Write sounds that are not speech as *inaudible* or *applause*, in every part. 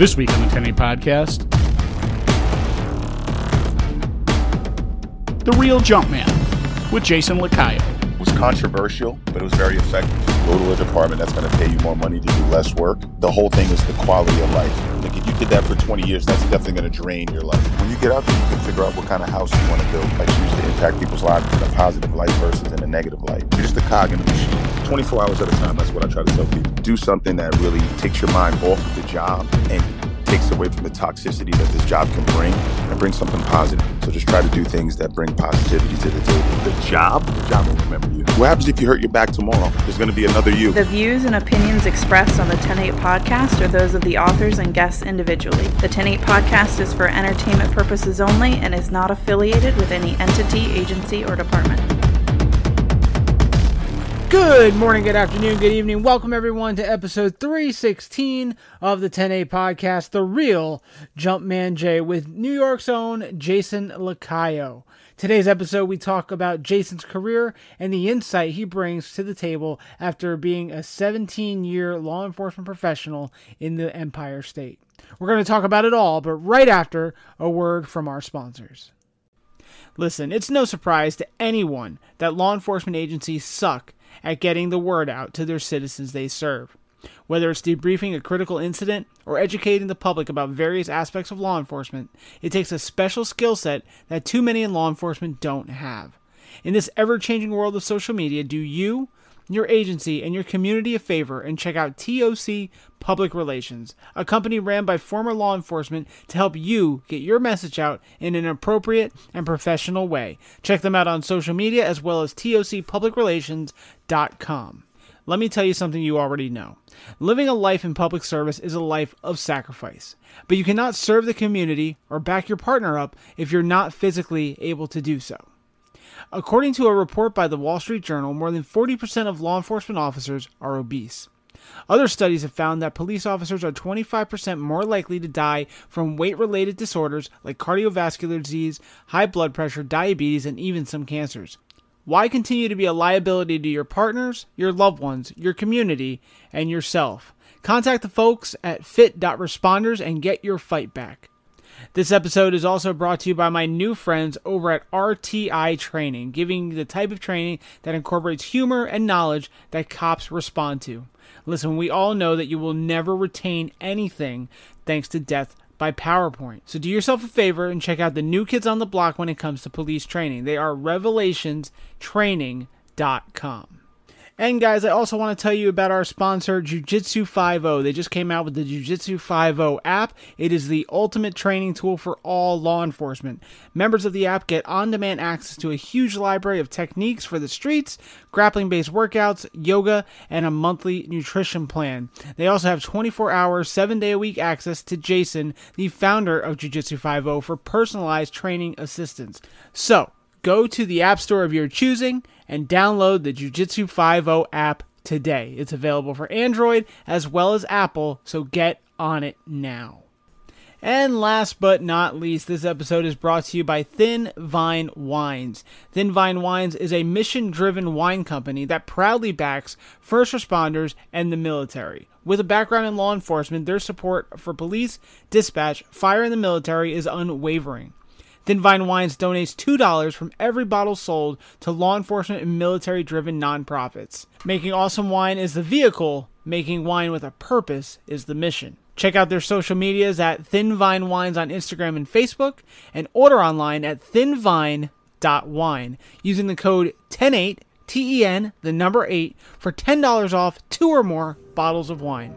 This week on the 108 podcast, The Real Jumpman with Jason Lacayo. Was controversial, but it was very effective. Go to a department that's going to pay you more money to do less work. The whole thing is the quality of life. Like if you did that for 20 years, that's definitely going to drain your life. When you get out there, you can figure out what kind of house you want to build. Like choose to impact people's lives in a positive light versus in a negative light. You're just a cog in the machine. 24 hours at a time. That's what I try to tell people. Do something that really takes your mind off of the job and takes away from the toxicity that this job can bring and bring something positive. So just try to do things that bring positivity to the table. The job, the job will remember you. What happens if you hurt your back tomorrow? There's going to be another you. The views and opinions expressed on the 108 podcast are those of the authors and guests individually. The 108 podcast is for entertainment purposes only and is not affiliated with any entity, agency, or department. Good morning, good afternoon, good evening. Welcome everyone to episode 316 of the 108 podcast, The Real Jumpman J with New York's own Jason Lacayo. Today's episode, we talk about Jason's career and the insight he brings to the table after being a 17 year law enforcement professional in the Empire State. We're going to talk about it all, but right after a word from our sponsors. Listen, it's no surprise to anyone that law enforcement agencies suck at getting the word out to their citizens they serve. Whether it's debriefing a critical incident or educating the public about various aspects of law enforcement, it takes a special skill set that too many in law enforcement don't have. In this ever changing world of social media, do you, your agency, and your community a favor and check out TOC Public Relations, a company ran by former law enforcement to help you get your message out in an appropriate and professional way. Check them out on social media as well as tocpublicrelations.com. Let me tell you something you already know. Living a life in public service is a life of sacrifice. But you cannot serve the community or back your partner up if you're not physically able to do so. According to a report by the Wall Street Journal, more than 40% of law enforcement officers are obese. Other studies have found that police officers are 25% more likely to die from weight related disorders like cardiovascular disease, high blood pressure, diabetes, and even some cancers. Why continue to be a liability to your partners, your loved ones, your community, and yourself? Contact the folks at fit.responders and get your fight back. This episode is also brought to you by my new friends over at RTI Training, giving you the type of training that incorporates humor and knowledge that cops respond to. Listen, we all know that you will never retain anything thanks to death by PowerPoint. So do yourself a favor and check out the new kids on the block when it comes to police training. They are revelationstraining.com. And guys, I also want to tell you about our sponsor, Jiu-Jitsu 50. They just came out with the Jiu-Jitsu 50 app. It is the ultimate training tool for all law enforcement. Members of the app get on-demand access to a huge library of techniques for the streets, grappling-based workouts, yoga, and a monthly nutrition plan. They also have 24-hour, 7-day-a-week access to Jason, the founder of Jiu-Jitsu 50 for personalized training assistance. So, go to the app store of your choosing and download the Jiu-Jitsu 50 app today. It's available for Android as well as Apple, so get on it now. And last but not least, this episode is brought to you by Thin Vine Wines. Thin Vine Wines is a mission driven wine company that proudly backs first responders and the military. With a background in law enforcement, their support for police, dispatch, fire, and the military is unwavering. Thin Vine Wines donates $2 from every bottle sold to law enforcement and military driven nonprofits. Making awesome wine is the vehicle, making wine with a purpose is the mission. Check out their social medias at Thin Vine Wines on Instagram and Facebook, and order online at thinvine.wine using the code 108 TEN, the number 8, for $10 off two or more bottles of wine.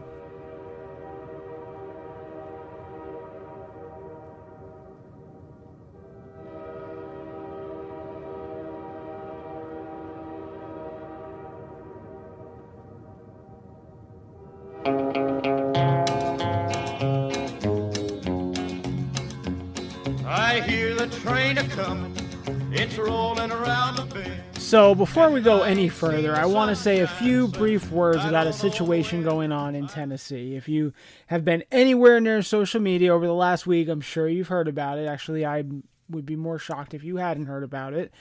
So, before we go any further, I want to say a few brief words about a situation going on in Tennessee. If you have been anywhere near social media over the last week, I'm sure you've heard about it. Actually, I would be more shocked if you hadn't heard about it.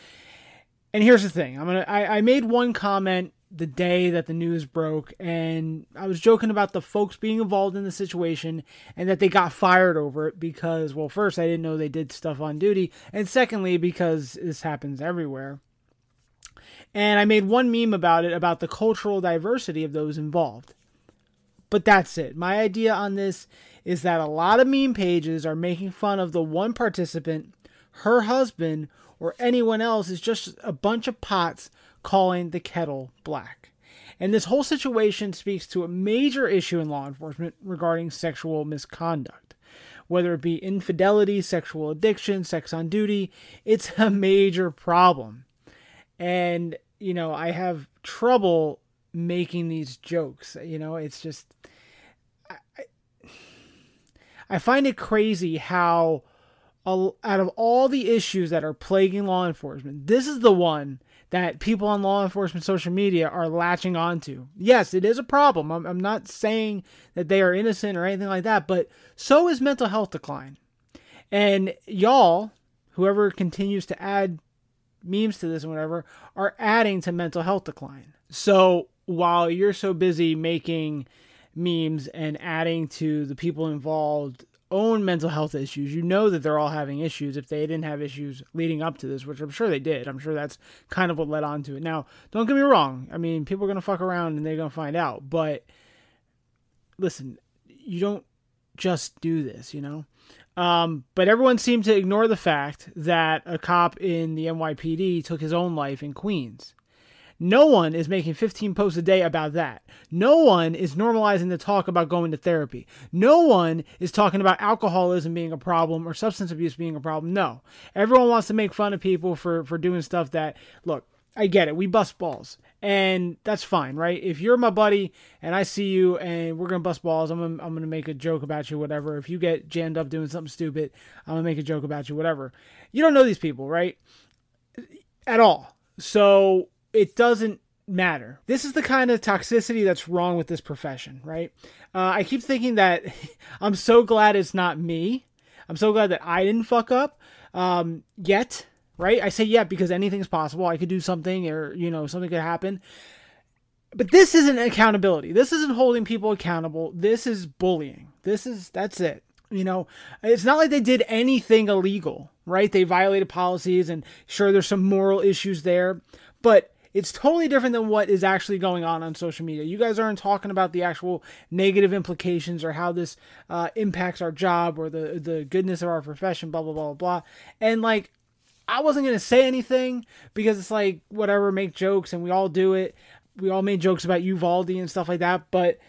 And here's the thing: I'm gonna. I, I made one comment the day that the news broke, and I was joking about the folks being involved in the situation and that they got fired over it because, well, first, I didn't know they did stuff on duty, and secondly, because this happens everywhere. And I made one meme about it about the cultural diversity of those involved. But that's it. My idea on this is that a lot of meme pages are making fun of the one participant, her husband, or anyone else is just a bunch of pots calling the kettle black. And this whole situation speaks to a major issue in law enforcement regarding sexual misconduct. Whether it be infidelity, sexual addiction, sex on duty, it's a major problem. And, you know, I have trouble making these jokes. You know, it's just. I, I find it crazy how, out of all the issues that are plaguing law enforcement, this is the one that people on law enforcement social media are latching onto. Yes, it is a problem. I'm, I'm not saying that they are innocent or anything like that, but so is mental health decline. And y'all, whoever continues to add memes to this and whatever, are adding to mental health decline. So while you're so busy making memes and adding to the people involved own mental health issues. You know that they're all having issues if they didn't have issues leading up to this, which I'm sure they did. I'm sure that's kind of what led on to it. Now, don't get me wrong. I mean, people are going to fuck around and they're going to find out. But listen, you don't just do this, you know? Um, but everyone seemed to ignore the fact that a cop in the NYPD took his own life in Queens. No one is making 15 posts a day about that. No one is normalizing the talk about going to therapy. No one is talking about alcoholism being a problem or substance abuse being a problem. No. Everyone wants to make fun of people for, for doing stuff that, look, I get it. We bust balls. And that's fine, right? If you're my buddy and I see you and we're going to bust balls, I'm going I'm to make a joke about you, whatever. If you get jammed up doing something stupid, I'm going to make a joke about you, whatever. You don't know these people, right? At all. So it doesn't matter. This is the kind of toxicity that's wrong with this profession, right? Uh, I keep thinking that *laughs* I'm so glad it's not me. I'm so glad that I didn't fuck up um, yet, right? I say yet because anything's possible. I could do something or, you know, something could happen. But this isn't accountability. This isn't holding people accountable. This is bullying. This is, that's it. You know, it's not like they did anything illegal, right? They violated policies and sure, there's some moral issues there. But it's totally different than what is actually going on on social media. You guys aren't talking about the actual negative implications or how this uh, impacts our job or the the goodness of our profession. Blah blah blah blah. And like, I wasn't gonna say anything because it's like whatever, make jokes, and we all do it. We all made jokes about Uvalde and stuff like that, but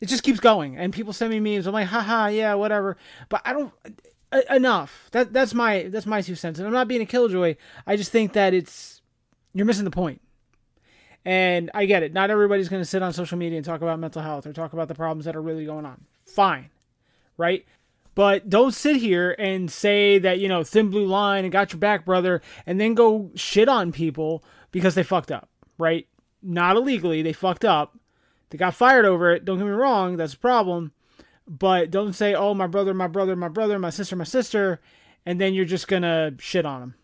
it just keeps going. And people send me memes. I'm like, haha, yeah, whatever. But I don't enough. That that's my that's my two cents. And I'm not being a killjoy. I just think that it's you're missing the point. And I get it. Not everybody's going to sit on social media and talk about mental health or talk about the problems that are really going on. Fine. Right? But don't sit here and say that, you know, thin blue line and got your back, brother, and then go shit on people because they fucked up. Right? Not illegally. They fucked up. They got fired over it. Don't get me wrong. That's a problem. But don't say, oh, my brother, my brother, my brother, my sister, my sister, and then you're just going to shit on them.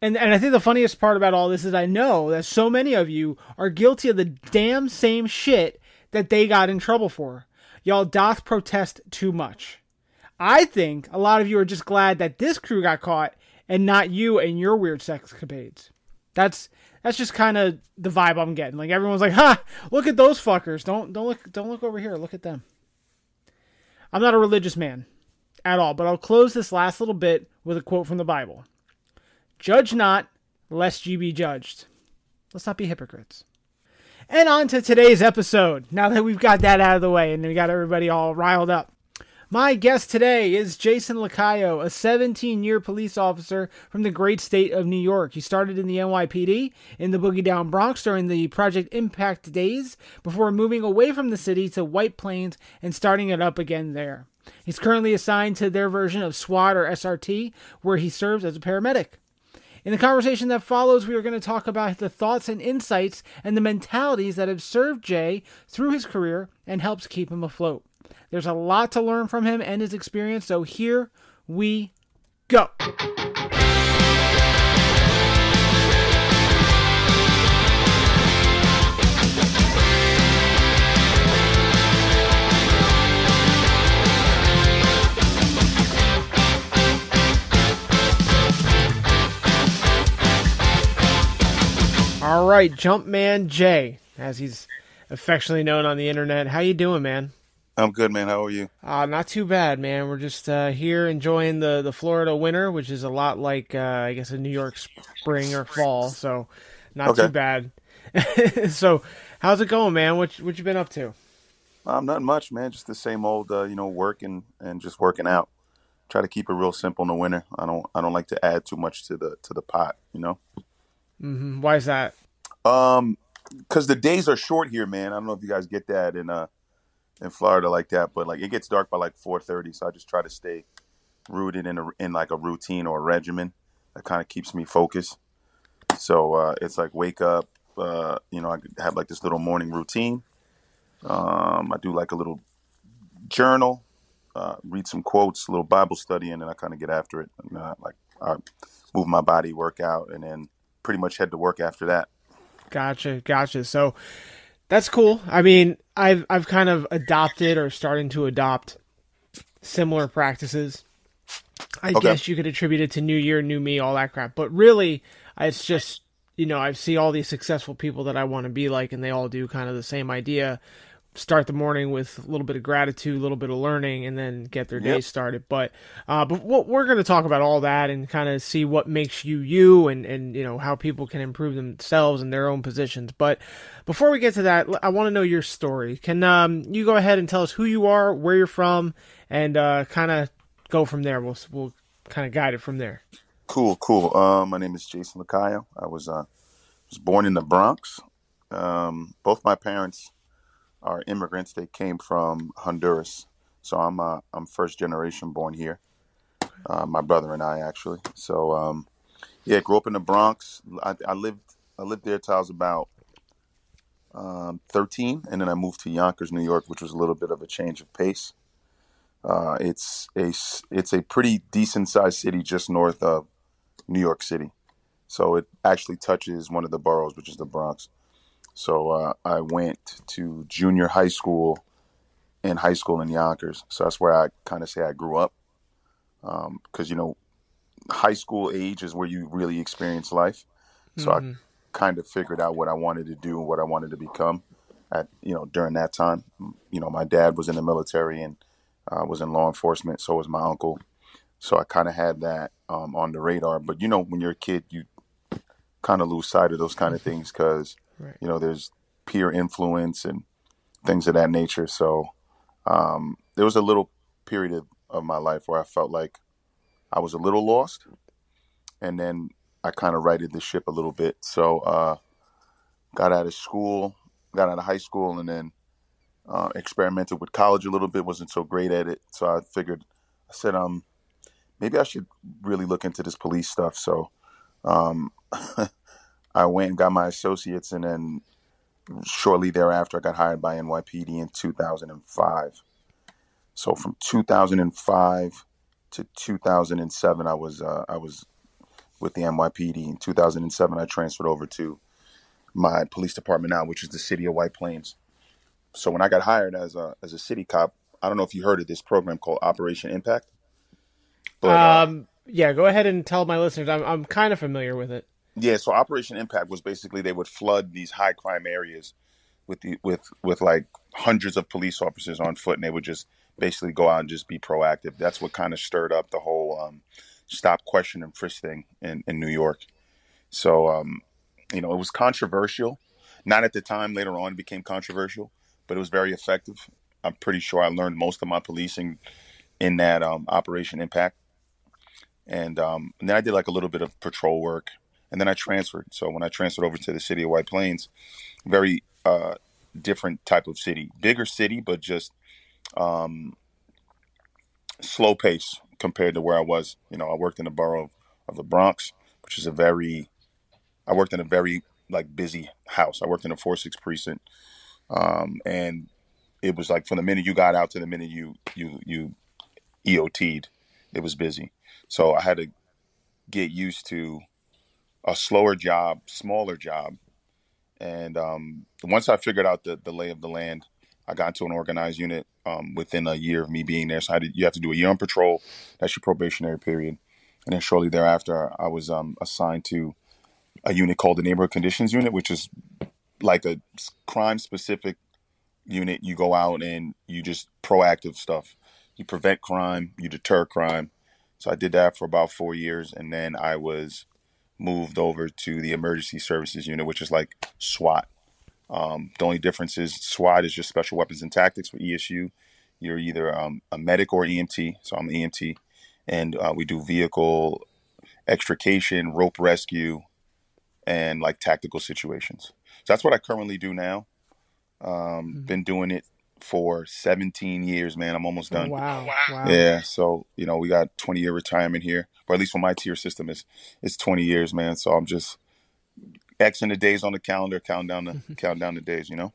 And and I think the funniest part about all this is I know that so many of you are guilty of the damn same shit that they got in trouble for. Y'all doth protest too much. I think a lot of you are just glad that this crew got caught and not you and your weird sex capades. That's that's just kind of the vibe I'm getting. Like everyone's like, "Ha, look at those fuckers. Don't don't look don't look over here. Look at them." I'm not a religious man at all, but I'll close this last little bit with a quote from the Bible. Judge not, lest ye be judged. Let's not be hypocrites. And on to today's episode. Now that we've got that out of the way and we got everybody all riled up. My guest today is Jason Lacayo, a 17 year police officer from the great state of New York. He started in the NYPD in the Boogie Down Bronx during the Project Impact days before moving away from the city to White Plains and starting it up again there. He's currently assigned to their version of SWAT or SRT, where he serves as a paramedic. In the conversation that follows, we are going to talk about the thoughts and insights and the mentalities that have served Jay through his career and helps keep him afloat. There's a lot to learn from him and his experience, so here we go. Right, Jumpman Jay, as he's affectionately known on the internet. How you doing, man? I'm good, man. How are you? Uh, not too bad, man. We're just uh, here enjoying the, the Florida winter, which is a lot like uh, I guess a New York spring or fall. So not Okay. too bad. *laughs* so how's it going, man? What what you been up to? Um, not much, man. Just the same old, uh, you know, working and just working out. Try to keep it real simple in the winter. I don't, I don't like to add too much to the to the pot, you know. Hmm Why is that? Um, because the days are short here, man. I don't know if you guys get that in uh in Florida like that, but like it gets dark by like four thirty. So I just try to stay rooted in a in like a routine or a regimen that kind of keeps me focused. So uh, it's like wake up, uh, you know, I have like this little morning routine. Um, I do like a little journal, uh, read some quotes, a little Bible study, and then I kind of get after it. And, uh, like I move my body, work out, and then pretty much head to work after that. Gotcha, gotcha. So that's cool. I mean, I've I've kind of adopted or starting to adopt similar practices. I Okay. guess you could attribute it to New Year, New Me, all that crap. But really, it's just you know I see all these successful people that I want to be like, and they all do kind of the same idea. Start the morning with a little bit of gratitude, a little bit of learning, and then get their day Yep. started. But uh, but what we're going to talk about all that and kind of see what makes you you, and and you know how people can improve themselves and their own positions. But before we get to that, I want to know your story. Can um, you go ahead and tell us who you are, where you're from, and uh, kind of go from there? We'll we'll kind of guide it from there. Cool, cool. Uh, my name is Jason Lacayo. I was uh, was born in the Bronx. Um, both my parents are immigrants. They came from Honduras, so I'm uh, I'm first generation born here. Uh, my brother and I actually. So um, yeah, grew up in the Bronx. I, I lived I lived there till I was about um, 13, and then I moved to Yonkers, New York, which was a little bit of a change of pace. Uh, it's a it's a pretty decent sized city just north of New York City. So it actually touches one of the boroughs, which is the Bronx. So uh, I went to junior high school and high school in Yonkers. So that's where I kind of say I grew up. Because, you know, high school age is where you really experience life. So I kind of figured out what I wanted to do and what I wanted to become at, you know, during that time. You know, my dad was in the military and uh, was in law enforcement. So was my uncle. So I kind of had that um, on the radar. But you know, when you're a kid, you kind of lose sight of those kind of things because Right. you know there's peer influence and things of that nature. So um, there was a little period of, of my life where I felt like I was a little lost, and then I kind of righted the ship a little bit. So uh, got out of school, got out of high school, and then uh, experimented with college a little bit. wasn't so great at it, so I figured I said um maybe I should really look into this police stuff. So um, *laughs* I went and got my associates, and then shortly thereafter, I got hired by NYPD in 2005. So from 2005 to 2007, I was uh, I was with the NYPD. In 2007, I transferred over to my police department now, which is the city of White Plains. So when I got hired as a as a city cop, I don't know if you heard of this program called Operation Impact. But uh, um, yeah, go ahead and tell my listeners. I'm I'm kind of familiar with it. Yeah, so Operation Impact was basically they would flood these high crime areas with the with with like hundreds of police officers on foot, and they would just basically go out and just be proactive. That's what kind of stirred up the whole um, stop, question, and frisk thing in, in New York. So um, you know, it was controversial. Not at the time. Later on, it became controversial, but it was very effective. I'm pretty sure I learned most of my policing in that um, Operation Impact, and, um, and then I did like a little bit of patrol work and then I transferred. So when I transferred over to the city of White Plains, very uh, different type of city, bigger city, but just um, slow pace compared to where I was. You know, I worked in the borough of the Bronx, which is a very, I worked in a very like busy house. I worked in a four six precinct, um, and it was like from the minute you got out to the minute you you you EOT'd, it was busy. So I had to get used to a slower job, smaller job. And um, once I figured out the, the lay of the land, I got into an organized unit um, within a year of me being there. So I did, you have to do a year on patrol. That's your probationary period. And then shortly thereafter, I was um, assigned to a unit called the Neighborhood Conditions Unit, which is like a crime specific unit. You go out and you just proactive stuff. You prevent crime, you deter crime. So I did that for about four years, and then I was moved over to the Emergency Services Unit, which is like SWAT. Um, the only difference is SWAT is just Special Weapons and Tactics. For ESU, you're either um, a medic or EMT. So I'm an EMT, and uh, we do vehicle extrication, rope rescue, and like tactical situations. So that's what I currently do now. Um, mm-hmm. Been doing it for 17 years, man. I'm almost done. Wow. wow. Yeah. So, you know, we got 20 year retirement here, or at least for my tier system is it's 20 years, man. So I'm just Xing the days on the calendar, count down the *laughs* count down the days, you know?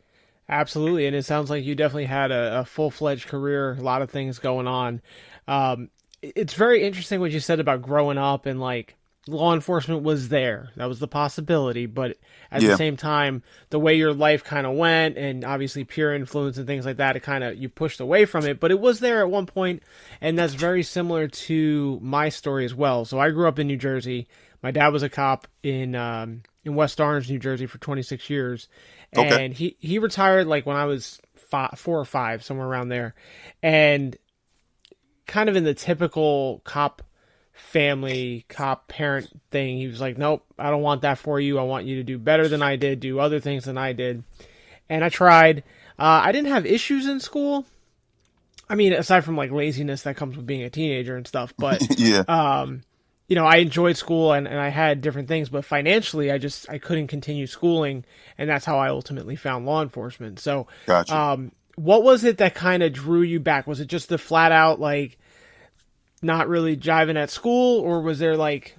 Absolutely. And it sounds like you definitely had a, a full fledged career, a lot of things going on. Um, it's very interesting what you said about growing up and like law enforcement was there. That was the possibility, but at yeah. the same time, the way your life kind of went and obviously peer influence and things like that, it kind of you pushed away from it, but it was there at one point and that's very similar to my story as well. So I grew up in New Jersey. My dad was a cop in um, in West Orange, New Jersey for 26 years. And okay. he he retired like when I was five, 4 or 5, somewhere around there. And kind of in the typical cop family cop parent thing. He was like, "Nope, I don't want that for you. I want you to do better than I did, do other things than I did." And I tried. Uh, I didn't have issues in school. I mean, aside from like laziness that comes with being a teenager and stuff, but *laughs* yeah, um, you know, I enjoyed school and, and I had different things, but financially, I just I couldn't continue schooling, and that's how I ultimately found law enforcement. So, gotcha. um, what was it that kind of drew you back? Was it just the flat out like not really jiving at school, or was there like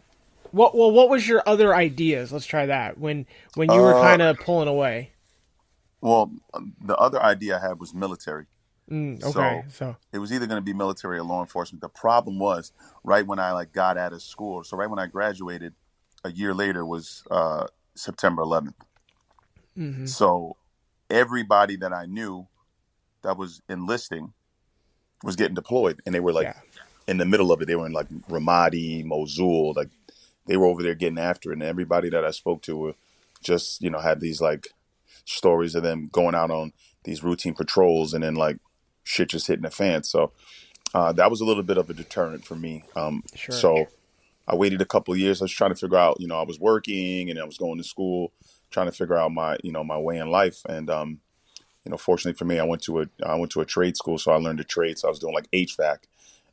what? Well, what was your other ideas? Let's try that when when you were uh, kind of pulling away. Well, the other idea I had was military. Mm, okay, so, so, it was either going to be military or law enforcement. The problem was right when I like got out of school. So right when I graduated, a year later was uh, September 11th. Mm-hmm. So everybody that I knew that was enlisting was getting deployed, and they were like yeah in the middle of it. They were in like Ramadi, Mosul, like they were over there getting after it. And everybody that I spoke to were just, you know, had these like stories of them going out on these routine patrols and then like shit just hitting the fan. So uh, that was a little bit of a deterrent for me. Um, sure. So I waited a couple years. I was trying to figure out, you know, I was working and I was going to school, trying to figure out my, you know, my way in life. And, um, you know, fortunately for me, I went to a I went to a trade school, so I learned a trade. So I was doing like HVAC,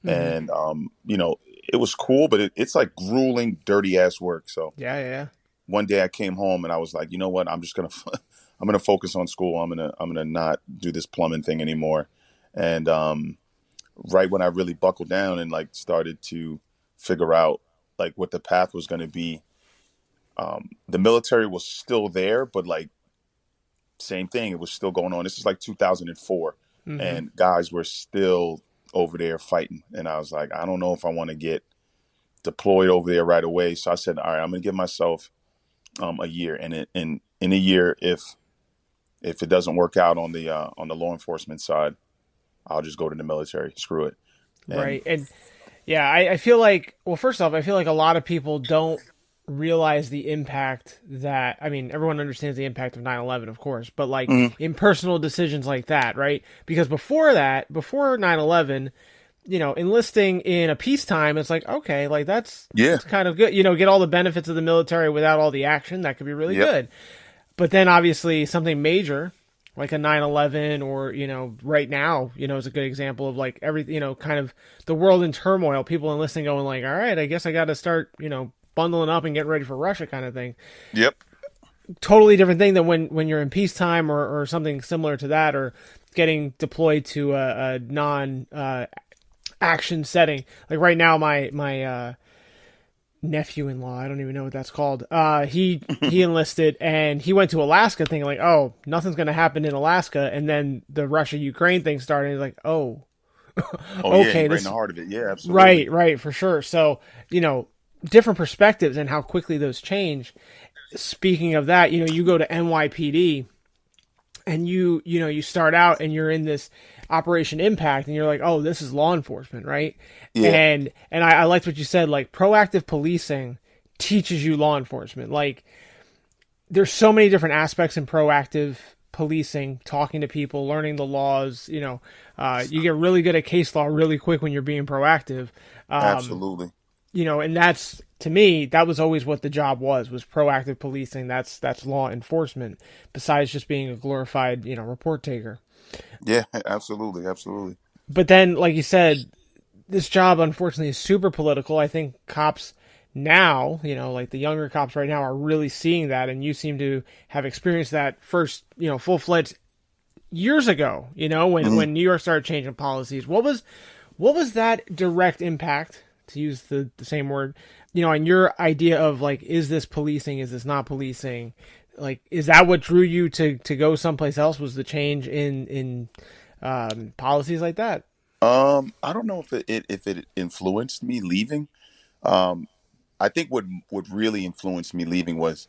Mm-hmm. And um, you know, it was cool, but it, it's like grueling, dirty ass work. So yeah, yeah. One day I came home and I was like, you know what? I'm just gonna *laughs* I'm gonna focus on school. I'm gonna I'm gonna not do this plumbing thing anymore. And um, right when I really buckled down and like started to figure out like what the path was going to be, um, the military was still there, but like same thing. It was still going on. This is like 2004, mm-hmm. and guys were still over there fighting. And I was like, I don't know if I want to get deployed over there right away. So I said, all right, I'm going to give myself um, a year. And in, in, in a year, if, if it doesn't work out on the, uh, on the law enforcement side, I'll just go to the military. Screw it. And, right. And yeah, I, I feel like, well, first off, I feel like a lot of people don't realize the impact that I mean everyone understands the impact of 9/11 of course but like mm. in personal decisions like that right because before that before 9/11 you know enlisting in a peacetime it's like okay like that's yeah that's kind of good you know get all the benefits of the military without all the action that could be really yep. good but then obviously something major like a 9-11 or you know right now you know is a good example of like every you know kind of the world in turmoil people enlisting going like all right i guess i got to start you know bundling up and getting ready for Russia kind of thing. Yep. Totally different thing than when, when you're in peacetime or, or something similar to that or getting deployed to a, a non uh, action setting. Like right now, my my uh, nephew in law, I don't even know what that's called. Uh, he he *laughs* enlisted and he went to Alaska, thinking like, oh, nothing's gonna happen in Alaska, and then the Russia Ukraine thing started. And he's like, oh. oh okay, yeah, this, right in the heart of it. Yeah, absolutely. Right, right, for sure. So, you know, different perspectives and how quickly those change. Speaking of that, you know, you go to NYPD and you, you know, you start out and you're in this Operation Impact and you're like, oh, this is law enforcement, right? Yeah. And and I, I liked what you said, like proactive policing teaches you law enforcement. Like there's so many different aspects in proactive policing, talking to people, learning the laws. You know, uh, you get really good at case law really quick when you're being proactive. Um, Absolutely. You know, and that's to me that was always what the job was was proactive policing. That's that's law enforcement. Besides just being a glorified you know report taker. Yeah, *laughs* absolutely, absolutely. But then, like you said, this job unfortunately is super political. I think cops now, you know, like the younger cops right now are really seeing that, and you seem to have experienced that first, you know, full fledged years ago. You know, when mm-hmm. when New York started changing policies, what was what was that direct impact? To use the the same word, you know, and your idea of like, is this policing? Is this not policing? Like, is that what drew you to to go someplace else? Was the change in in um, policies like that? Um, I don't know if it, if it influenced me leaving. Um, I think what what really influenced me leaving was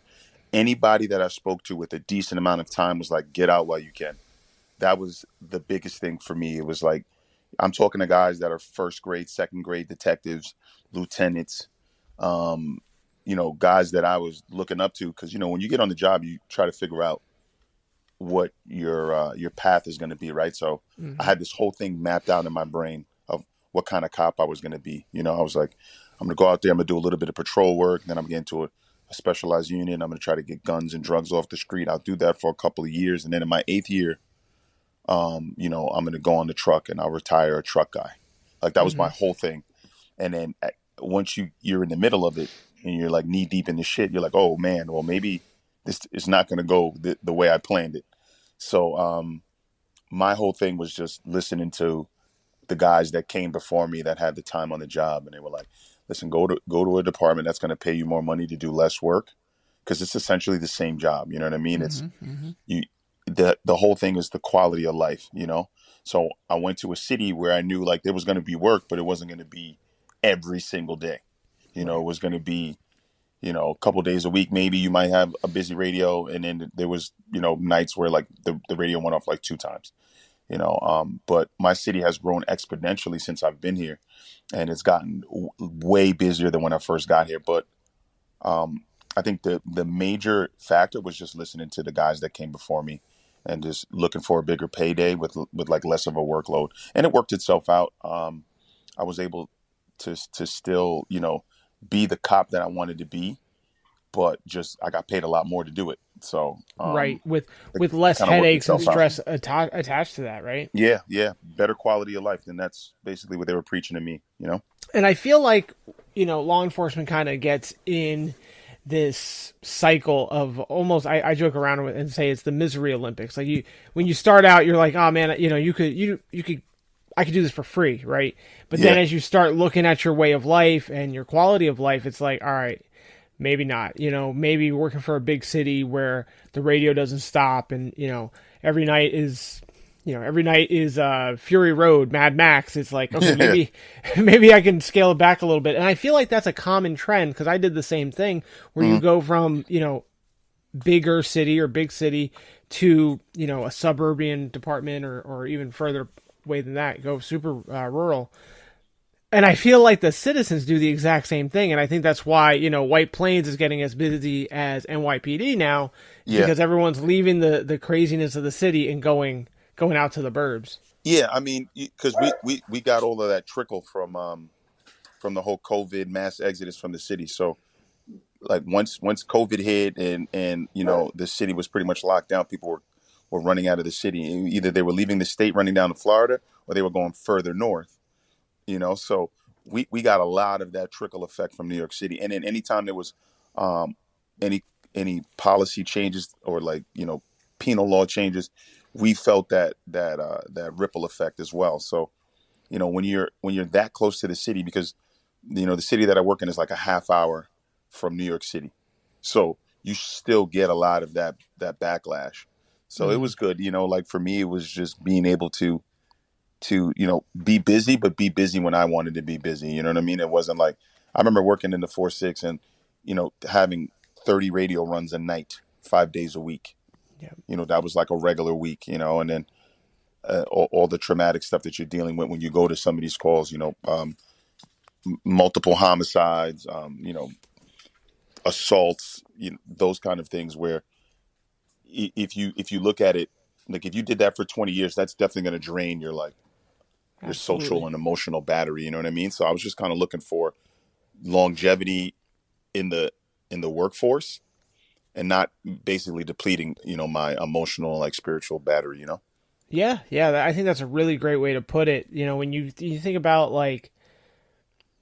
anybody that I spoke to with a decent amount of time was like, get out while you can. That was the biggest thing for me. It was like I'm talking to guys that are first grade, second grade detectives, lieutenants, um, you know, guys that I was looking up to because you know when you get on the job, you try to figure out what your uh, your path is going to be, right? So mm-hmm. I had this whole thing mapped out in my brain of what kind of cop I was going to be. You know, I was like, I'm going to go out there, I'm going to do a little bit of patrol work, then I'm getting to a, a specialized unit. I'm going to try to get guns and drugs off the street. I'll do that for a couple of years, and then in my eighth year, um, you know, I'm going to go on the truck and I'll retire a truck guy. Like that was mm-hmm. my whole thing. And then at, once you you're in the middle of it and you're like knee deep in the shit, you're like, oh man, well maybe this is not going to go the, the way I planned it. So um, my whole thing was just listening to the guys that came before me that had the time on the job, and they were like, "Listen, go to go to a department that's going to pay you more money to do less work, because it's essentially the same job. You know what I mean? Mm-hmm, it's mm-hmm. you. The the whole thing is the quality of life. You know. So I went to a city where I knew like there was going to be work, but it wasn't going to be every single day. You know, it was going to be you know, a couple days a week, maybe you might have a busy radio. And then there was, you know, nights where like the, the radio went off like two times, you know. Um, but my city has grown exponentially since I've been here and it's gotten w- way busier than when I first got here. But um, I think the, the major factor was just listening to the guys that came before me and just looking for a bigger payday with, with like less of a workload. And it worked itself out. Um, I was able to, to still, you know, be the cop that I wanted to be, but just I got paid a lot more to do it. So um, right with with less headaches and stress atta- attached to that, right? Yeah, yeah, better quality of life. And that's basically what they were preaching to me, you know. And I feel like you know law enforcement kind of gets in this cycle of almost I, I joke around with and say it's the misery Olympics. Like you when you start out, you're like, oh man, you know, you could you you could I could do this for free, right? But yeah. then as you start looking at your way of life and your quality of life, it's like, all right, maybe not. You know, maybe working for a big city where the radio doesn't stop and, you know, every night is you know, every night is uh Fury Road, Mad Max. It's like, *laughs* okay, maybe *laughs* maybe I can scale it back a little bit. And I feel like that's a common trend because I did the same thing where mm-hmm. you go from, you know, bigger city or big city to, you know, a suburban department or or even further way than that, go super uh, rural. And I feel like the citizens do the exact same thing, and I think that's why you know White Plains is getting as busy as NYPD now, yeah. because everyone's leaving the the craziness of the city and going going out to the burbs. Yeah, I mean, because we, we we got all of that trickle from um from the whole COVID mass exodus from the city. So, like once once COVID hit and and you know the city was pretty much locked down, people were were running out of the city. Either they were leaving the state, running down to Florida, or they were going further north. You know, so we we got a lot of that trickle effect from New York City. And then anytime there was um, any any policy changes or like you know penal law changes, we felt that that uh, that ripple effect as well. So you know when you're when you're that close to the city, because you know the city that I work in is like a half hour from New York City, so you still get a lot of that that backlash. So mm-hmm. it was good, you know, like for me it was just being able to to, you know, be busy but be busy when I wanted to be busy, you know what I mean? It wasn't like I remember working in the 4 6 and you know, having 30 radio runs a night, 5 days a week. Yeah. You know, that was like a regular week, you know, and then uh, all, all, the traumatic stuff that you're dealing with when you go to some of these calls, you know, um, m- multiple homicides, um, you know, assaults, you know, those kind of things where if you if you look at it, like if you did that for 20 years, that's definitely going to drain your like your social and emotional battery. You know what I mean? So I was just kind of looking for longevity in the in the workforce and not basically depleting you know my emotional like spiritual battery. You know? Yeah, yeah, I think that's a really great way to put it. You know, when you you think about like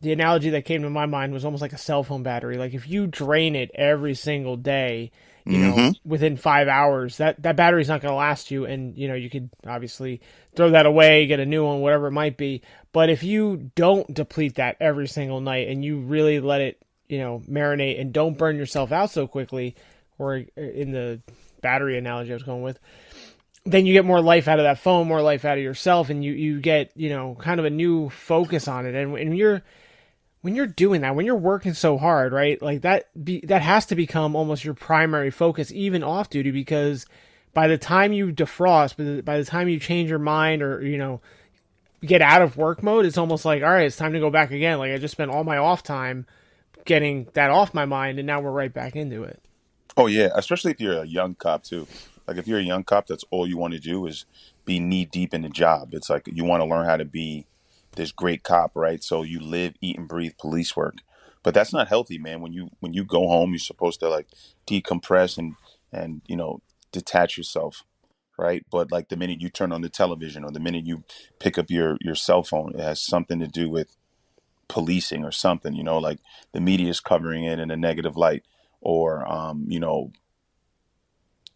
the analogy that came to my mind was almost like a cell phone battery. Like if you drain it every single day, you know, Mhm. within five hours, that that battery's not going to last you. And you know, you could obviously throw that away, get a new one, whatever it might be. But if you don't deplete that every single night and you really let it, you know, marinate and don't burn yourself out so quickly, or uh, in the battery analogy I was going with, then you get more life out of that phone, more life out of yourself, and you you get you know kind of a new focus on it. And when you're when you're doing that, when you're working so hard, right? Like that be that has to become almost your primary focus, even off duty, because by the time you defrost, by the, by the time you change your mind or you know get out of work mode, it's almost like all right, it's time to go back again. Like I just spent all my off time getting that off my mind, and now we're right back into it. Oh yeah, especially if you're a young cop too. Like if you're a young cop, that's all you want to do is be knee deep in the job. It's like you want to learn how to be this great cop, right? So you live, eat, and breathe police work. But that's not healthy, man. When you when you go home, you're supposed to like decompress and and you know detach yourself, right? But like the minute you turn on the television or the minute you pick up your your cell phone, it has something to do with policing or something. You know, like the media is covering it in a negative light, or um, you know,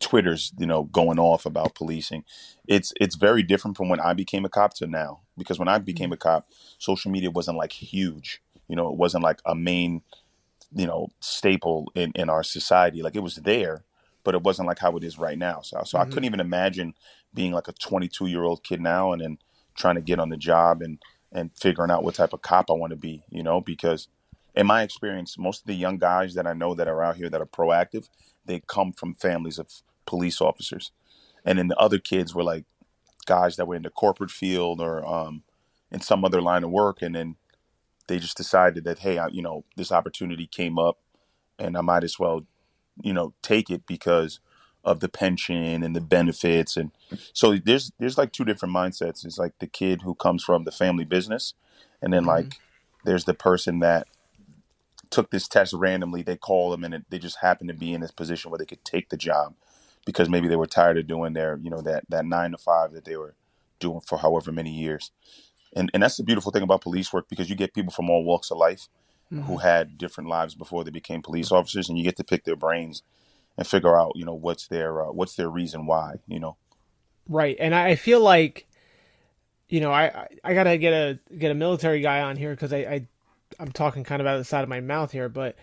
Twitter's you know going off about policing. It's it's very different from when I became a cop to now. Because when I became a cop, social media wasn't like huge. You know, it wasn't like a main you know staple in in our society. Like it was there, but it wasn't like how it is right now. So so I Mhm. couldn't even imagine being like a 22 year old kid now and then trying to get on the job and and figuring out what type of cop I want to be. You know, because in my experience, most of the young guys that I know that are out here that are proactive, they come from families of police officers, and then the other kids were like guys that were in the corporate field or um, in some other line of work, and then they just decided that hey, I, you know, this opportunity came up, and I might as well, you know, take it because of the pension and the benefits, and so there's there's like two different mindsets. It's like the kid who comes from the family business, and then Mhm. like there's the person that took this test randomly. They call them, and it, they just happen to be in this position where they could take the job because maybe they were tired of doing their, you know, that that nine to five that they were doing for however many years. And and that's the beautiful thing about police work because you get people from all walks of life who had different lives before they became police officers, and you get to pick their brains and figure out, you know, what's their uh, what's their reason why, you know. Right, and I feel like, you know, I I, I gotta get a get a military guy on here because I, I I'm talking kind of out of the side of my mouth here, but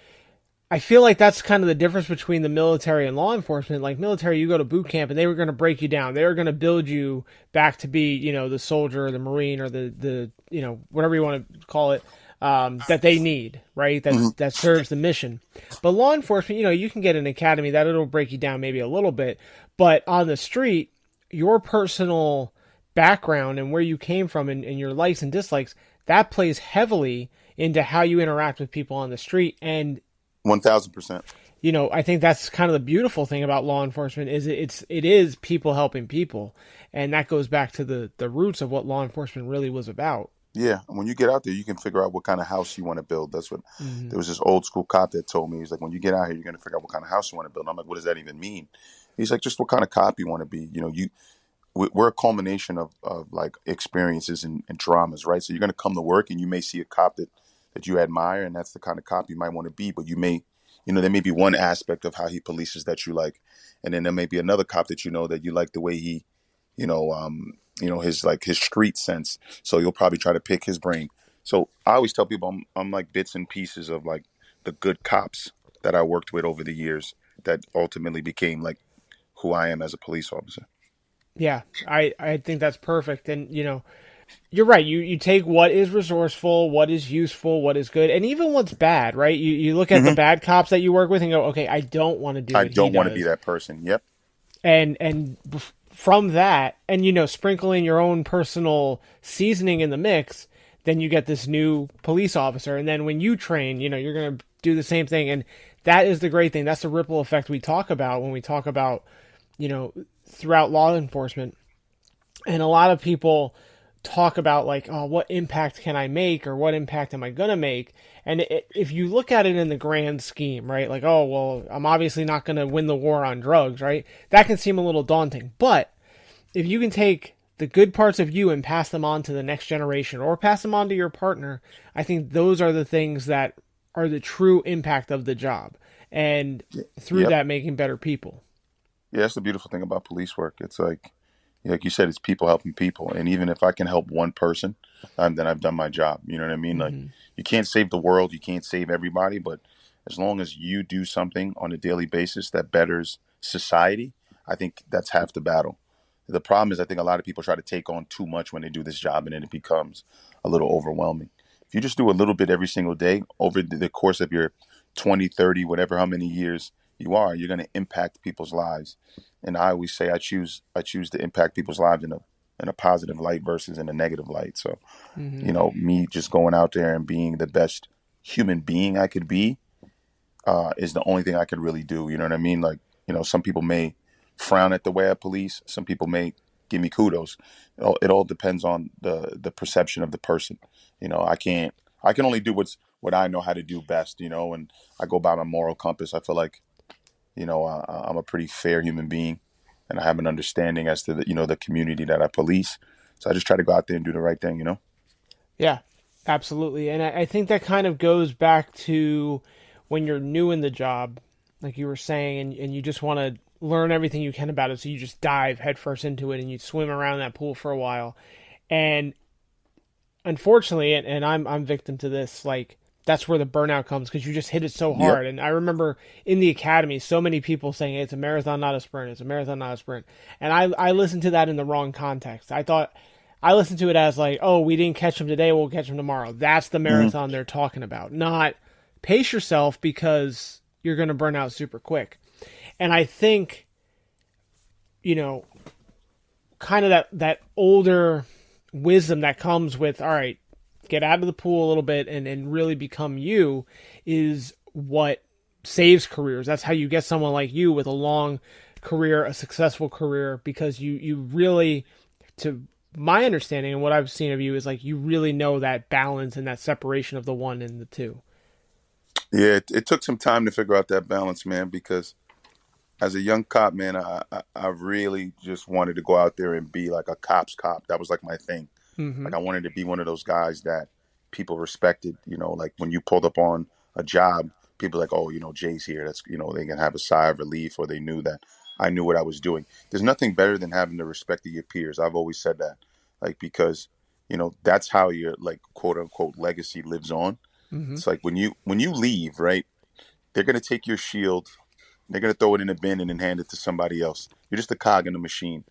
I feel like that's kind of the difference between the military and law enforcement. Like military, you go to boot camp and they were going to break you down. They were going to build you back to be, you know, the soldier or the marine or the the you know whatever you want to call it um, that they need, right? That that serves the mission. But law enforcement, you know, you can get an academy that it'll break you down maybe a little bit, but on the street, your personal background and where you came from and, and your likes and dislikes that plays heavily into how you interact with people on the street and One thousand percent. you know i think that's kind of the beautiful thing about law enforcement is it's it is people helping people and that goes back to the the roots of what law enforcement really was about Yeah, and when you get out there, you can figure out what kind of house you want to build. That's what Mhm. there was this old school cop that told me. He's like, when you get out here, you're gonna figure out what kind of house you want to build. I'm like, what does that even mean? He's like, just what kind of cop you want to be. You know, you we- we're a culmination of, of like experiences and, and traumas, right? So you're gonna come to work and you may see a cop that that you admire, and that's the kind of cop you might want to be. But you may, you know, there may be one aspect of how he polices that you like, and then there may be another cop that you know that you like the way he, you know, um, you know, his like his street sense. So you'll probably try to pick his brain. So I always tell people I'm, I'm like bits and pieces of like the good cops that I worked with over the years that ultimately became like who I am as a police officer. yeah i i think that's perfect and you know you're right you you take what is resourceful what is useful what is good and even what's bad right you you look at the bad cops that you work with and go okay i don't want to do Mm-hmm. I don't want to be that person. Yep. and and from that and you know sprinkle in your own personal seasoning in the mix then you get this new police officer and then when you train you know you're going to do the same thing and that is the great thing that's the ripple effect we talk about when we talk about you know, throughout law enforcement. And a lot of people talk about like, oh, what impact can I make or what impact am I going to make? And it, if you look at it in the grand scheme, right? Like, oh, well, I'm obviously not going to win the war on drugs, right? That can seem a little daunting. But if you can take the good parts of you and pass them on to the next generation or pass them on to your partner, I think those are the things that are the true impact of the job. And through Yep. that, making better people. Yeah, that's the beautiful thing about police work. It's like, like you said, it's people helping people, and even if I can help one person, um, then I've done my job. You know what I mean? Like, you can't save the world, you can't save everybody, but as long as you do something on a daily basis that betters society, I think that's half the battle. The problem is, I think a lot of people try to take on too much when they do this job, and then it becomes a little overwhelming. If you just do a little bit every single day over the the course of your 20, 30, whatever, how many years you are, you're going to impact people's lives. And I always say I choose I choose to impact people's lives in a in a positive light versus in a negative light. So, you know, me just going out there and being the best human being I could be uh, is the only thing I could really do. You know what I mean? Like, you know, some people may frown at the way I police. Some people may give me kudos. It all, it all depends on the the perception of the person. You know, I can't. I can only do what's what I know how to do best. You know, and I go by my moral compass. I feel like, you know, uh, I'm a pretty fair human being, and I have an understanding as to the you know the community that I police. So I just try to go out there and do the right thing. You know. Yeah, absolutely. And I, I think that kind of goes back to when you're new in the job, like you were saying, and, and you just want to learn everything you can about it. So you just dive headfirst into it and you swim around that pool for a while. And unfortunately, and, and I'm, I'm victim to this, like, that's where the burnout comes because you just hit it so hard. And I remember in the academy, so many people saying it's a marathon, not a sprint. It's a marathon, not a sprint. And I, I listened to that in the wrong context. I thought I listened to it as like, oh, we didn't catch him today, we'll catch him tomorrow. That's the mm-hmm. marathon they're talking about, not pace yourself because you're going to burn out super quick. And I think, you know, kind of that that older wisdom that comes with, all right, get out of the pool a little bit and and really become you is what saves careers. That's how you get someone like you with a long career, a successful career, because you you really to my understanding and what I've seen of you is like you really know that balance and that separation of the one and the two. Yeah, it, it took some time to figure out that balance, man. Because as a young cop, man, I, I I really just wanted to go out there and be like a cop's cop. That was like my thing. Mm-hmm. Like I wanted to be one of those guys that people respected. You know, like when you pulled up on a job, people like, oh, you know, Jay's here. That's you know, they can have a sigh of relief, or they knew that I knew what I was doing. There's nothing better than having the respect of your peers. I've always said that, like because you know that's how your like quote unquote legacy lives on. Mm-hmm. It's like when you when you leave, right? They're gonna take your shield, they're gonna throw it in a bin and then hand it to somebody else. You're just a cog in the machine.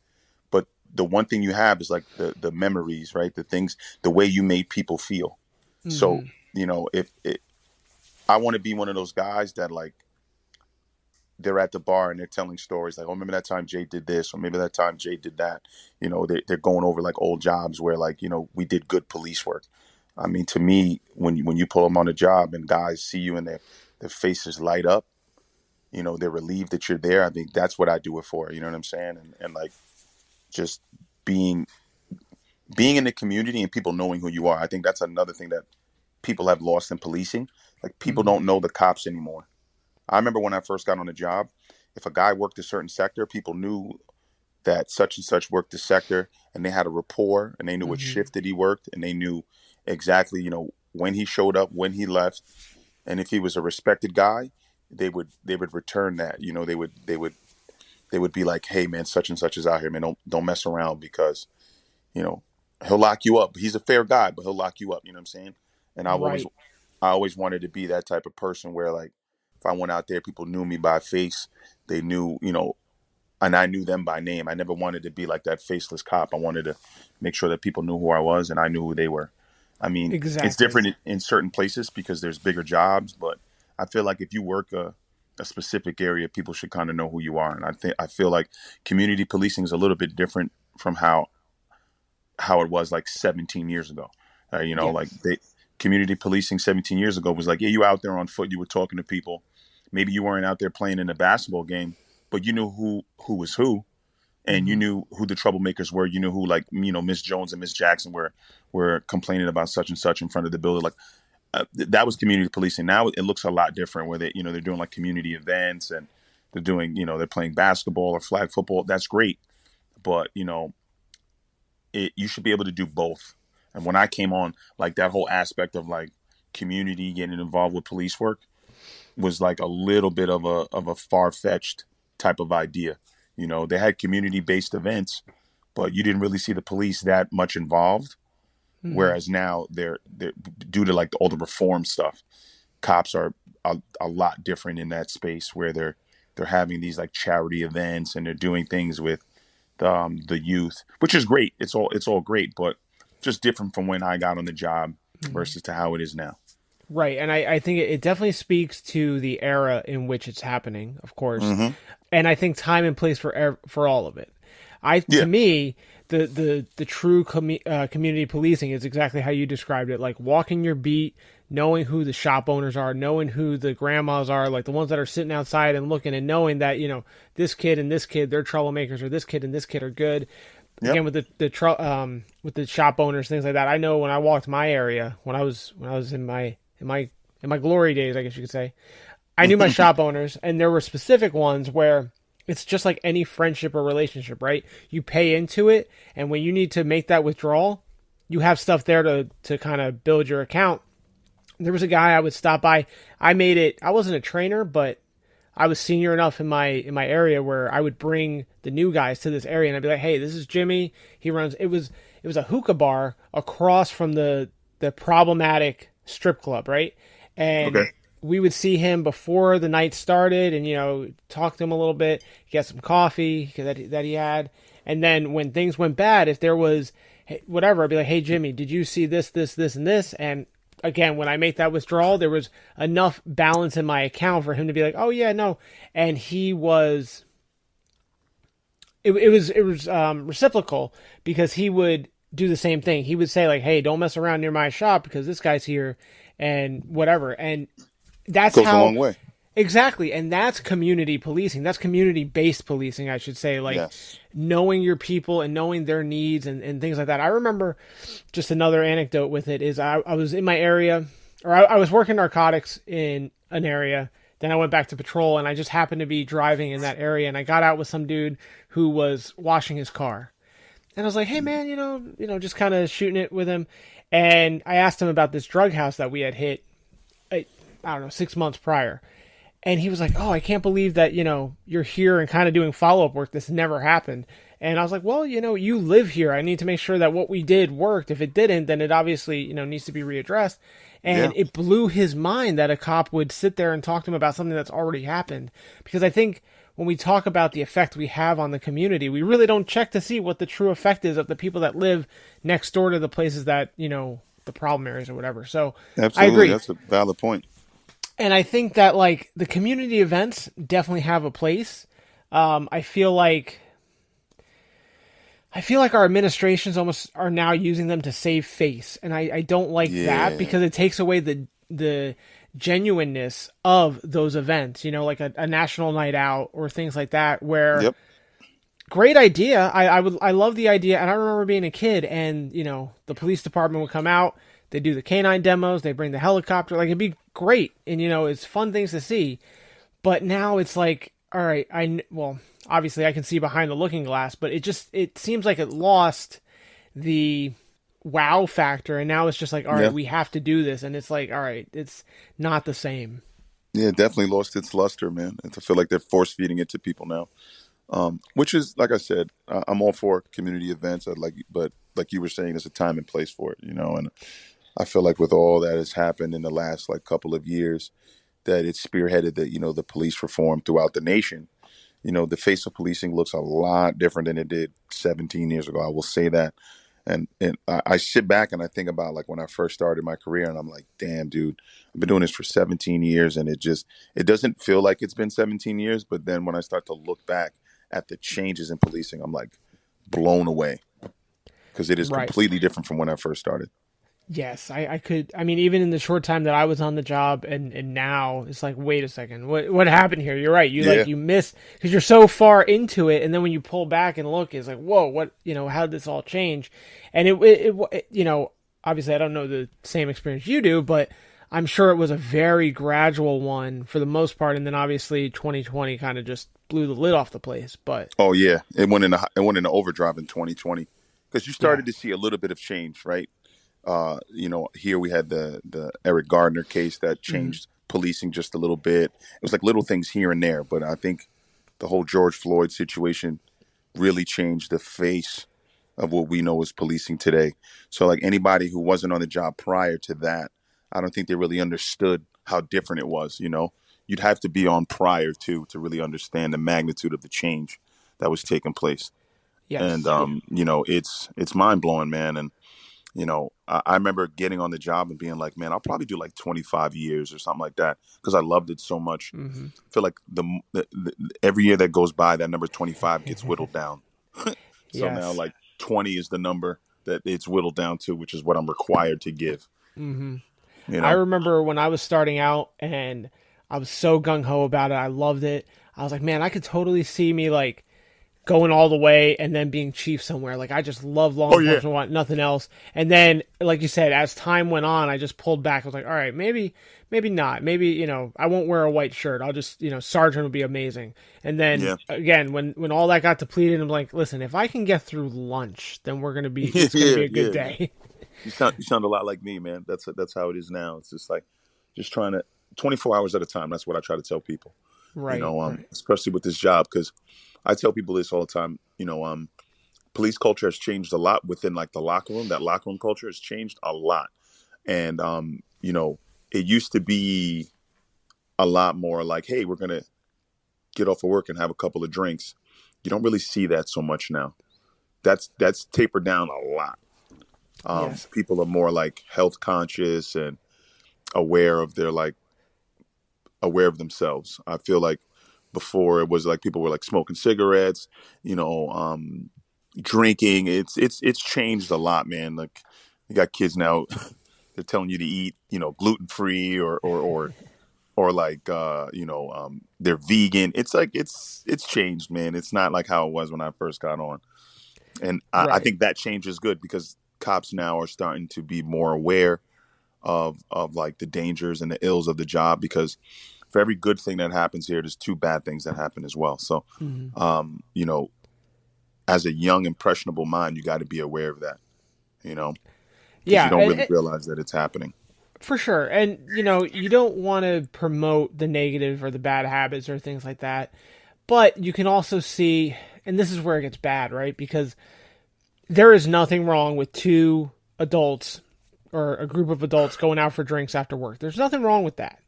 The one thing you have is like the the memories, right? The things, the way you made people feel. So mm-hmm. you know, if it, I want to be one of those guys that like they're at the bar and they're telling stories like, oh, remember that time Jay did this, or maybe that time Jay did that. You know, they, they're going over like old jobs where like you know we did good police work. I mean, to me, when you, when you pull them on a job and guys see you and their their faces light up, you know, they're relieved that you're there. I think that's what I do it for. You know what I'm saying? And and like just being being in the community and people knowing who you are. I think that's another thing that people have lost in policing. Like people don't mm-hmm. know the cops anymore. I remember when I first got on the job, if a guy worked a certain sector, people knew that such and such worked the sector and they had a rapport and they knew what mm-hmm. shift that he worked and they knew exactly, you know, when he showed up, when he left. And if he was a respected guy, they would they would return that. You know, they would they would they would be like, Hey man, such and such is out here, man. Don't don't mess around because, you know, he'll lock you up. He's a fair guy, but he'll lock you up, you know what I'm saying? And I've always I always wanted to be that type of person where like if I went out there, people knew me by face. They knew, you know, and I knew them by name. I never wanted to be like that faceless cop. I wanted to make sure that people knew who I was and I knew who they were. I mean, exactly. it's different in, in certain places because there's bigger jobs, but I feel like if you work a, a specific area, people should kind of know who you are. And I think I feel like community policing is a little bit different from how how it was like 17 years ago. Uh, you know, Yes. like they community policing 17 years ago was like, yeah, you out there on foot, you were talking to people. Maybe you weren't out there playing in a basketball game, but you knew who who was who, and you Mhm. knew who the troublemakers were. You knew who like you know Miss Jones and Miss Jackson were were complaining about such and such in front of the building. Like uh, that was community policing. Now it looks a lot different, where they you know they're doing like community events and they're doing you know they're playing basketball or flag football. That's great, but you know it you should be able to do both. And when I came on, like that whole aspect of like community getting involved with police work was like a little bit of a of a far fetched type of idea. You know, they had community based events, but you didn't really see the police that much involved. Mhm. Whereas now they're they're due to like all the reform stuff, cops are a, a lot different in that space where they're they're having these like charity events and they're doing things with the, um, the youth, which is great. It's all it's all great, but just different from when I got on the job versus to how it is now. Right, and I, I think it, it definitely speaks to the era in which it's happening, of course, Mhm. and I think time and place for ev- for all of it. I Yeah. to me, the the the true commu- uh, community policing is exactly how you described it, like walking your beat, knowing who the shop owners are, knowing who the grandmas are, like the ones that are sitting outside and looking, and knowing that you know this kid and this kid they're troublemakers, or this kid and this kid are good. Yep. Again, with the the tr- um with the shop owners, things like that. I know when I walked my area when I was when I was in my in my in my glory days, I guess you could say, I knew my *laughs* shop owners, and there were specific ones where it's just like any friendship or relationship, right? You pay into it, and when you need to make that withdrawal, you have stuff there to to kind of build your account. There was a guy I would stop by. I made it. I wasn't a trainer, but I was senior enough in my in my area where I would bring the new guys to this area, and I'd be like, "Hey, this is Jimmy. He runs." It was it was a hookah bar across from the the problematic strip club, right? And Okay. We would see him before the night started, and you know, talk to him a little bit, get some coffee that he, that he had, and then when things went bad, if there was whatever, I'd be like, "Hey, Jimmy, did you see this, this, this, and this?" And again, when I make that withdrawal, there was enough balance in my account for him to be like, "Oh yeah, no," and he was. It, it was it was um, reciprocal because he would do the same thing. He would say like, "Hey, don't mess around near my shop because this guy's here," and whatever. And that's Goes a how long way. exactly. And that's community policing. That's community based policing, I should say. Like yes. knowing your people and knowing their needs and, and things like that. I remember just another anecdote with it is I, I was in my area or I, I was working narcotics in an area. Then I went back to patrol and I just happened to be driving in that area and I got out with some dude who was washing his car. And I was like, "Hey man, you know, you know, just kind of shooting it with him." And I asked him about this drug house that we had hit I, don't know, 6 months prior. And he was like, "Oh, I can't believe that, you know, you're here and kind of doing follow-up work. This never happened." And I was like, "Well, you know, you live here. I need to make sure that what we did worked. If it didn't, then it obviously, you know, needs to be readdressed." And Yeah. it blew his mind that a cop would sit there and talk to him about something that's already happened. Because I think when we talk about the effect we have on the community, we really don't check to see what the true effect is of the people that live next door to the places that, you know, the problem areas or whatever. So Absolutely. I agree. That's a valid point. And I think that like the community events definitely have a place. Um, I feel like I feel like our administrations almost are now using them to save face, and I, I don't like Yeah. that because it takes away the the genuineness of those events. You know, like a, a national night out or things like that, where Yep. great idea. I, I would I love the idea, and I remember being a kid, and you know the police department would come out, they do the canine demos, they bring the helicopter, like it'd be great, and you know it's fun things to see. But now it's like, all right, I well obviously I can see behind the looking glass, but it just it seems like it lost the wow factor, and now it's just like, all right, Yeah. we have to do this, and it's like, all right, it's not the same. Yeah, it definitely lost its luster, man. And I feel like they're force feeding it to people now, um, which is like I said, I'm all for community events. I like, but like you were saying, there's a time and place for it, you know. And I feel like with all that has happened in the last like couple of years, that it's spearheaded that you know the police reform throughout the nation. You know, the face of policing looks a lot different than it did 17 years ago. I will say that. And and I, I sit back and I think about like when I first started my career, and I'm like, damn, dude, I've been doing this for 17 years, and it just it doesn't feel like it's been 17 years. But then when I start to look back at the changes in policing, I'm like blown away because it is Right. completely different from when I first started. Yes, I, I could. I mean, even in the short time that I was on the job, and and now it's like, wait a second, what what happened here? You're right. You Yeah. like you miss because you're so far into it, and then when you pull back and look, it's like, whoa, what you know? How did this all change? And it, it, it, it you know, obviously, I don't know the same experience you do, but I'm sure it was a very gradual one for the most part, and then obviously 2020 kind of just blew the lid off the place. But Oh yeah, it went in a, it went into overdrive in 2020 because you started to see a little bit of change, right? Uh, you know, here we had the the Eric Gardner case that changed policing just a little bit. It was like little things here and there, but I think the whole George Floyd situation really changed the face of what we know as policing today. So like anybody who wasn't on the job prior to that, I don't think they really understood how different it was, you know. You'd have to be on prior to to really understand the magnitude of the change that was taking place. yes, And um, you know, it's it's mind blowing, man. And you know, I, I remember getting on the job and being like, man, I'll probably do like 25 years or something like that because I loved it so much. hmm I feel like the, the, the every year that goes by, that number 25 gets whittled *laughs* down. *laughs* so now like 20 is the number that it's whittled down to, which is what I'm required to give. hmm You know, I remember when I was starting out and I was so gung ho about it. I loved it. I was like, man, I could totally see me like going all the way and then being chief somewhere. Like I just love law Oh, yeah. want nothing else. And then, like you said, as time went on, I just pulled back. I was like, all right, maybe, maybe not. Maybe you know, I won't wear a white shirt. I'll just you know, sergeant would be amazing. And then Yeah. again, when when all that got depleted, I'm like, listen, if I can get through lunch, then we're gonna be it's gonna Yeah, be a *laughs* good day. *laughs* you sound you sound a lot like me, man. That's that's how it is now. It's just like just trying to 24 hours at a time. That's what I try to tell people. right. you know, um, right. especially with this job because I tell people this all the time. You know, um, police culture has changed a lot within like the locker room. That locker room culture has changed a lot, and um, you know, it used to be a lot more like, hey, we're gonna get off of work and have a couple of drinks. You don't really see that so much now. That's that's tapered down a lot. Um, Yes. People are more like health conscious and aware of their like aware of themselves. I feel like before it was like people were like smoking cigarettes, you know, um, drinking. It's it's it's changed a lot, man. Like you got kids now, *laughs* they're telling you to eat, you know, gluten free or or or or like uh, you know, um, they're vegan. It's like it's it's changed, man. It's not like how it was when I first got on, and I, I think that change is good because cops now are starting to be more aware of of like the dangers and the ills of the job because for every good thing that happens here there's two bad things that happen as well so Mhm. um you know as a young impressionable mind you got to be aware of that you know, Yeah, you don't and- really realize that it's happening For sure. And, you know, you don't want to promote the negative or the bad habits or things like that. But you can also see, and this is where it gets bad, right? Because there is nothing wrong with two adults or a group of adults going out for drinks after work. There's nothing wrong with that.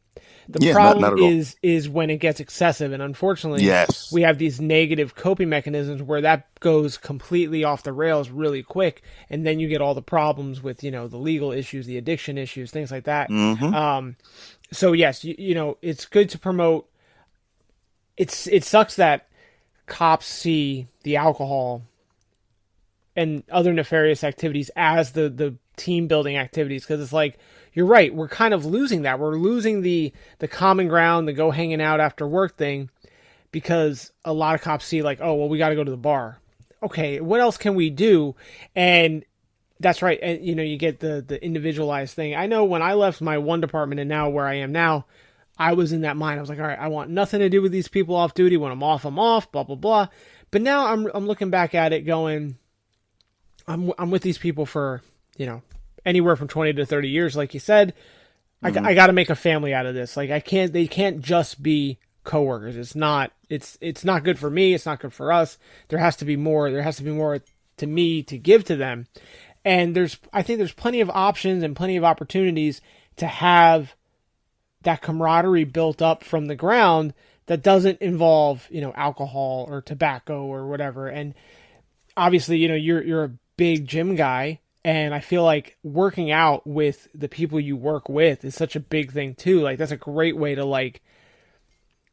The Yeah, problem not all. is is when it gets excessive and unfortunately yes. we have these negative coping mechanisms where that goes completely off the rails really quick and then you get all the problems with you know the legal issues the addiction issues things like that. Hmm um so yes you, you know it's good to promote. It's it sucks that cops see the alcohol and other nefarious activities as the the team building activities because it's like you're right we're kind of losing that. We're losing the the common ground the go hanging out after work thing because a lot of cops see like oh well we got to go to the bar. Okay what else can we do? And that's right and you know you get the the individualized thing. I know when i left my one department and now where i am now i was in that mind. I was like all right i want nothing to do with these people off duty. When i'm off i'm off blah blah blah. But now i'm i'm looking back at it going i'm i'm with these people for you know anywhere from 20 to 30 years like you said I, I mm-hmm. got to make a family out of this. Like i can't they can't just be coworkers. It's not it's it's not good for me. It's not good for us. There has to be more there has to be more to me to give to them. And there's i think there's plenty of options and plenty of opportunities to have that camaraderie built up from the ground that doesn't involve you know alcohol or tobacco or whatever. And obviously you know you're you're a big gym guy and I feel like working out with the people you work with is such a big thing too. Like that's a great way to like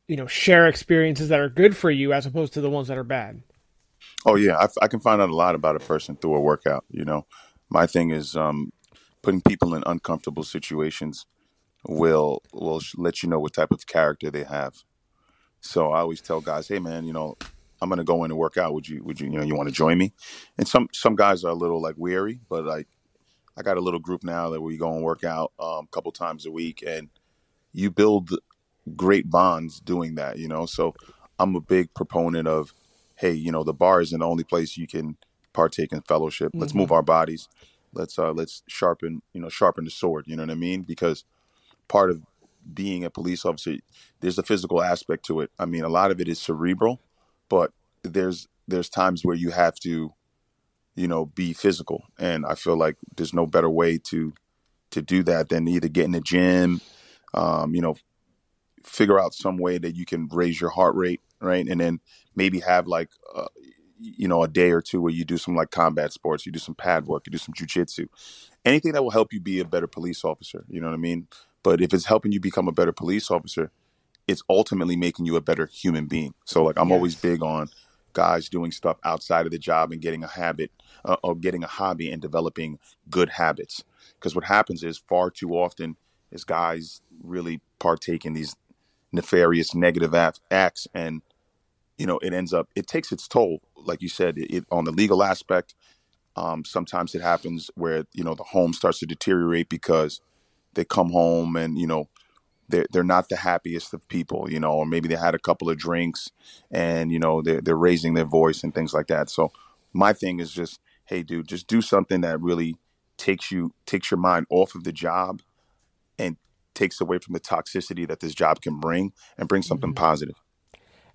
you know share experiences that are good for you as opposed to the ones that are bad. Oh yeah, I, I can find out a lot about a person through a workout. You know, my thing is um, putting people in uncomfortable situations will will let you know what type of character they have. So I always tell guys, hey man, you know, I'm gonna go in and work out. Would you would you you know you want to join me? And some some guys are a little like weary, but like I got a little group now that we go and work out um, a couple times a week, and you build great bonds doing that. You know, so I'm a big proponent of, hey, you know, the bar isn't the only place you can partake in fellowship. Let's move our bodies. Let's uh let's sharpen you know sharpen the sword. You know what I mean? Because part of being a police officer, there's a physical aspect to it. I mean, a lot of it is cerebral, but there's there's times where you have to, you know, be physical, and I feel like there's no better way to to do that than either get in the gym, um, you know, figure out some way that you can raise your heart rate, right, and then maybe have like, uh, you know, a day or two where you do some like combat sports, you do some pad work, you do some jujitsu, anything that will help you be a better police officer. You know what I mean? But if it's helping you become a better police officer, it's ultimately making you a better human being. So like I'm always big on guys doing stuff outside of the job and getting a habit uh, or getting a hobby and developing good habits. Because what happens is far too often is guys really partake in these nefarious negative acts and you know it ends up it takes its toll like you said it, it on the legal aspect um, sometimes it happens where you know the home starts to deteriorate because they come home and you know they're, they're not the happiest of people you know or maybe they had a couple of drinks and you know they're, they're raising their voice and things like that so my thing is just hey dude just do something that really takes you takes your mind off of the job and takes away from the toxicity that this job can bring and bring something mm-hmm. positive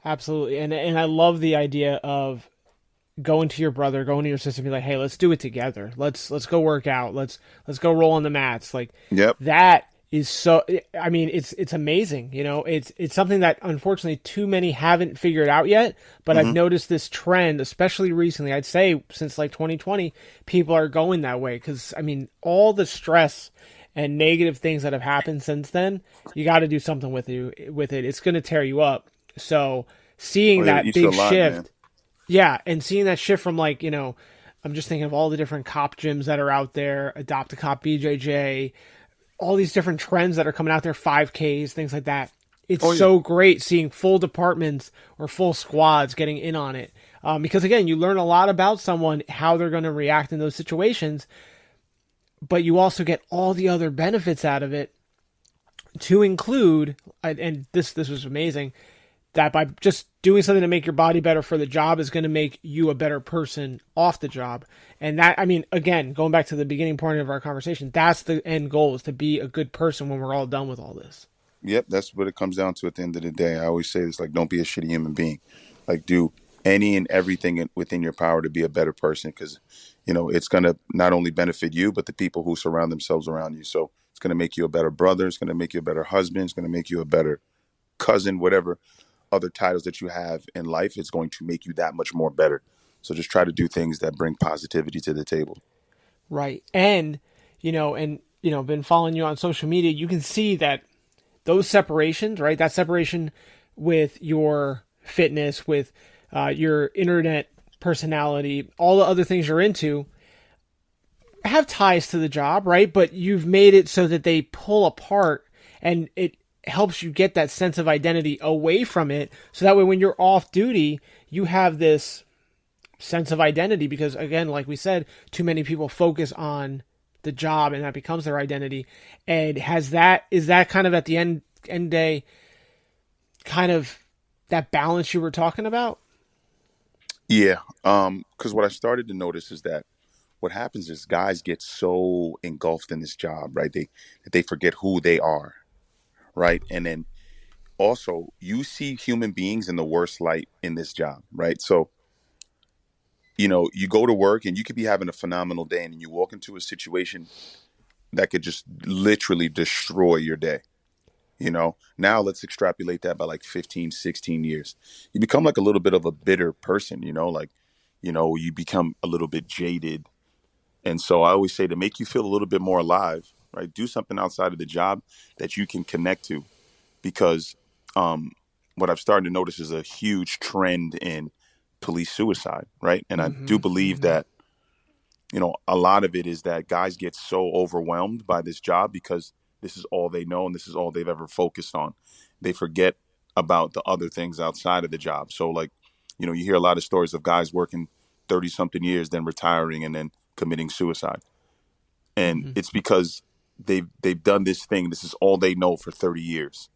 Absolutely. And and I love the idea of going to your brother, going to your sister, and be like, hey, let's do it together. Let's let's go work out. Let's let's go roll on the mats. Like yep that is so I mean, it's it's amazing. You know, it's it's something that unfortunately too many haven't figured out yet. But I've mm-hmm. noticed this trend, especially recently. I'd say since like 2020, people are going that way because I mean, all the stress and negative things that have happened since then, you got to do something with you with it. It's going to tear you up. So seeing Oh, yeah, that it eats you big alive, shift, man. yeah, and seeing that shift from like you know, I'm just thinking of all the different cop gyms that are out there, Adopt a Cop BJJ, all these different trends that are coming out there, 5Ks, things like that. It's Oh, yeah. so great seeing full departments or full squads getting in on it. Um, because again, you learn a lot about someone, how they're going to react in those situations, but you also get all the other benefits out of it to include, and- and this this was amazing, that by just doing something to make your body better for the job is going to make you a better person off the job. And that, I mean, again, going back to the beginning point of our conversation, that's the end goal is to be a good person when we're all done with all this. Yep, that's what it comes down to at the end of the day. I always say this like, don't be a shitty human being. Like, do any and everything within your power to be a better person because, you know, it's going to not only benefit you, but the people who surround themselves around you. So it's going to make you a better brother. It's going to make you a better husband. It's going to make you a better cousin, whatever other titles that you have in life. It's going to make you that much more better. So just try to do things that bring positivity to the table. Right. And, you know, and, you know, been following you on social media, you can see that those separations, right? That separation with your fitness, with uh, your internet personality, all the other things you're into have ties to the job, right? But you've made it so that they pull apart and it helps you get that sense of identity away from it. So that way, when you're off duty, you have this sense of identity because again like we said too many people focus on the job and that becomes their identity and has that is that kind of at the end end day kind of that balance you were talking about Yeah, um, because what I started to notice is that what happens is guys get so engulfed in this job, right? They they forget who they are, right? And then also you see human beings in the worst light in this job, right? So you know, you go to work and you could be having a phenomenal day, and you walk into a situation that could just literally destroy your day. You know, now let's extrapolate that by like 15, 16 years. You become like a little bit of a bitter person, you know, like, you know, you become a little bit jaded. And so I always say to make you feel a little bit more alive, right? Do something outside of the job that you can connect to. Because um, what I've started to notice is a huge trend in police suicide, right? And I do believe that you know, a lot of it is that guys get so overwhelmed by this job because this is all they know and this is all they've ever focused on. They forget about the other things outside of the job. So, like, you know, you hear a lot of stories of guys working 30 something years, then retiring and then committing suicide. And mm-hmm. it's because they've they've done this thing. This is all they know for 30 years.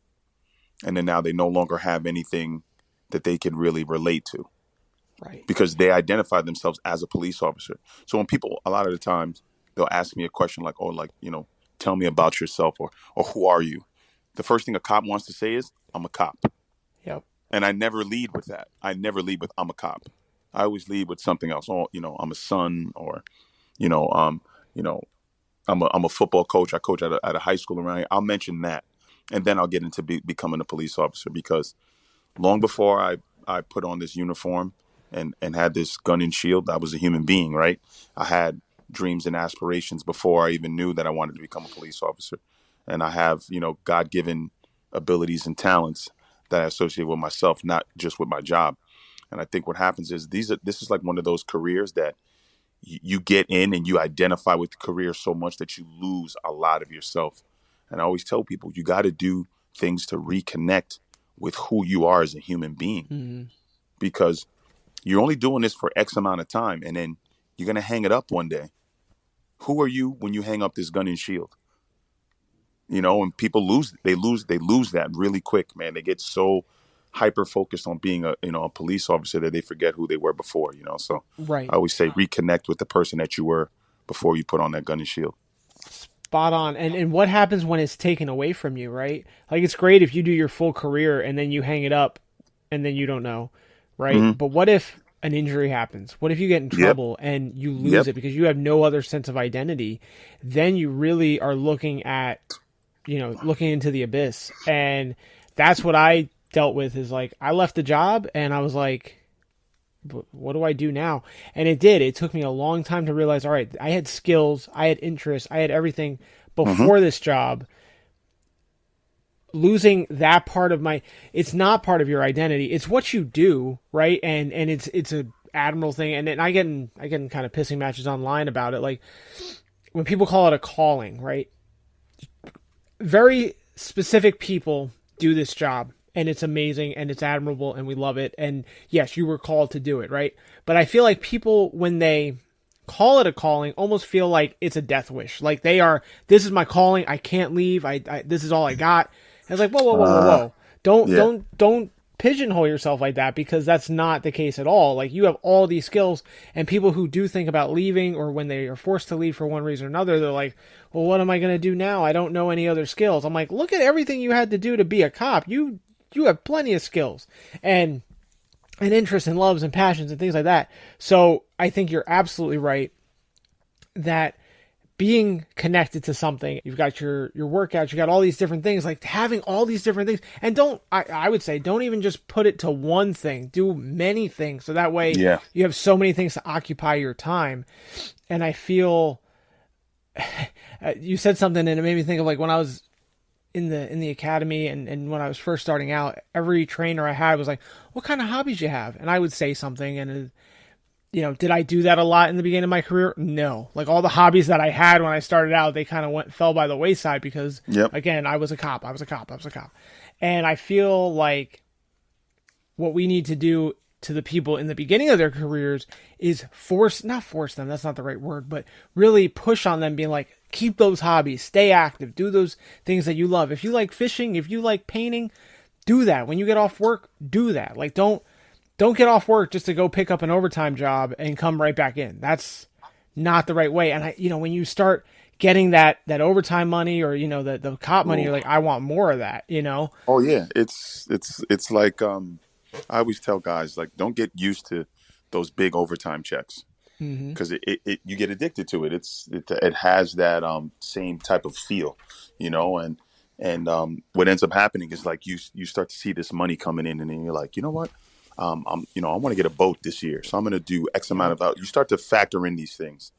And then now they no longer have anything that they can really relate to. Right. Because they identify themselves as a police officer. So when people a lot of the times they'll ask me a question like, "Oh, like, you know, tell me about yourself or or who are you?" The first thing a cop wants to say is, "I'm a cop." Yep. And I never lead with that. I never lead with I'm a cop. I always lead with something else. Oh, you know, I'm a son or you know, um, you know, I'm a I'm a football coach. I coach at a, at a high school around here. I'll mention that, and then I'll get into be, becoming a police officer because long before I I put on this uniform and and had this gun and shield, I was a human being, right? I had dreams and aspirations before I even knew that I wanted to become a police officer, and I have you know God given abilities and talents that I associate with myself, not just with my job. And I think what happens is these are this is like one of those careers that you get in and you identify with the career so much that you lose a lot of yourself. And I always tell people you got to do things to reconnect with who you are as a human being mm-hmm. because you're only doing this for X amount of time and then you're going to hang it up one day. Who are you when you hang up this gun and shield? You know, and people lose, they lose, they lose that really quick, man. They get so hyper focused on being a you know a police officer that they forget who they were before. You know, so right. I always say reconnect with the person that you were before you put on that gun and shield. Spot on. And and what happens when it's taken away from you, right? Like it's great if you do your full career and then you hang it up and then you don't know, right? Mm-hmm. But what if an injury happens? What if you get in trouble yep. and you lose yep. it because you have no other sense of identity? Then you really are looking at, you know, looking into the abyss. And that's what I dealt with is like I left the job and I was like what do I do now? And it did. It took me a long time to realize all right, I had skills, I had interests, I had everything before mm-hmm. this job. Losing that part of my it's not part of your identity. It's what you do, right? And and it's it's a admiral thing and, and I get in I get in kind of pissing matches online about it like when people call it a calling, right? Very specific people do this job and it's amazing and it's admirable and we love it. And yes, you were called to do it, right? But I feel like people, when they call it a calling, almost feel like it's a death wish. Like they are, this is my calling. I can't leave. I, I this is all I got. And it's like, whoa, whoa, whoa, whoa, uh, whoa. Don't, yeah. don't, don't pigeonhole yourself like that because that's not the case at all. Like you have all these skills and people who do think about leaving or when they are forced to leave for one reason or another, they're like, well, what am I going to do now? I don't know any other skills. I'm like, look at everything you had to do to be a cop. You you have plenty of skills and and interests and loves and passions and things like that. So I think you're absolutely right that being connected to something, you've got your your workouts, you got all these different things, like having all these different things, and don't I, I would say don't even just put it to one thing, do many things, so that way yeah. you have so many things to occupy your time. And I feel *sighs* you said something and it made me think of like when I was in the in the academy and, and when I was first starting out, every trainer I had was like, "What kind of hobbies you have?" And I would say something, and uh, you know, did I do that a lot in the beginning of my career? No. Like all the hobbies that I had when I started out, they kind of went fell by the wayside because yep. again, I was a cop. I was a cop. I was a cop, and I feel like what we need to do to the people in the beginning of their careers is force not force them that's not the right word but really push on them being like keep those hobbies, stay active, do those things that you love. If you like fishing, if you like painting, do that. When you get off work, do that. Like don't don't get off work just to go pick up an overtime job and come right back in. That's not the right way. And I you know, when you start getting that that overtime money or you know the the cop money, you're like I want more of that, you know? Oh yeah. It's it's it's like um I always tell guys like don't get used to those big overtime checks because mm-hmm. it, it, it, you get addicted to it. It's it, it has that um, same type of feel, you know, and and um, what ends up happening is like you you start to see this money coming in, and then you're like, you know what, um, I'm you know I want to get a boat this year, so I'm going to do X amount of out. You start to factor in these things,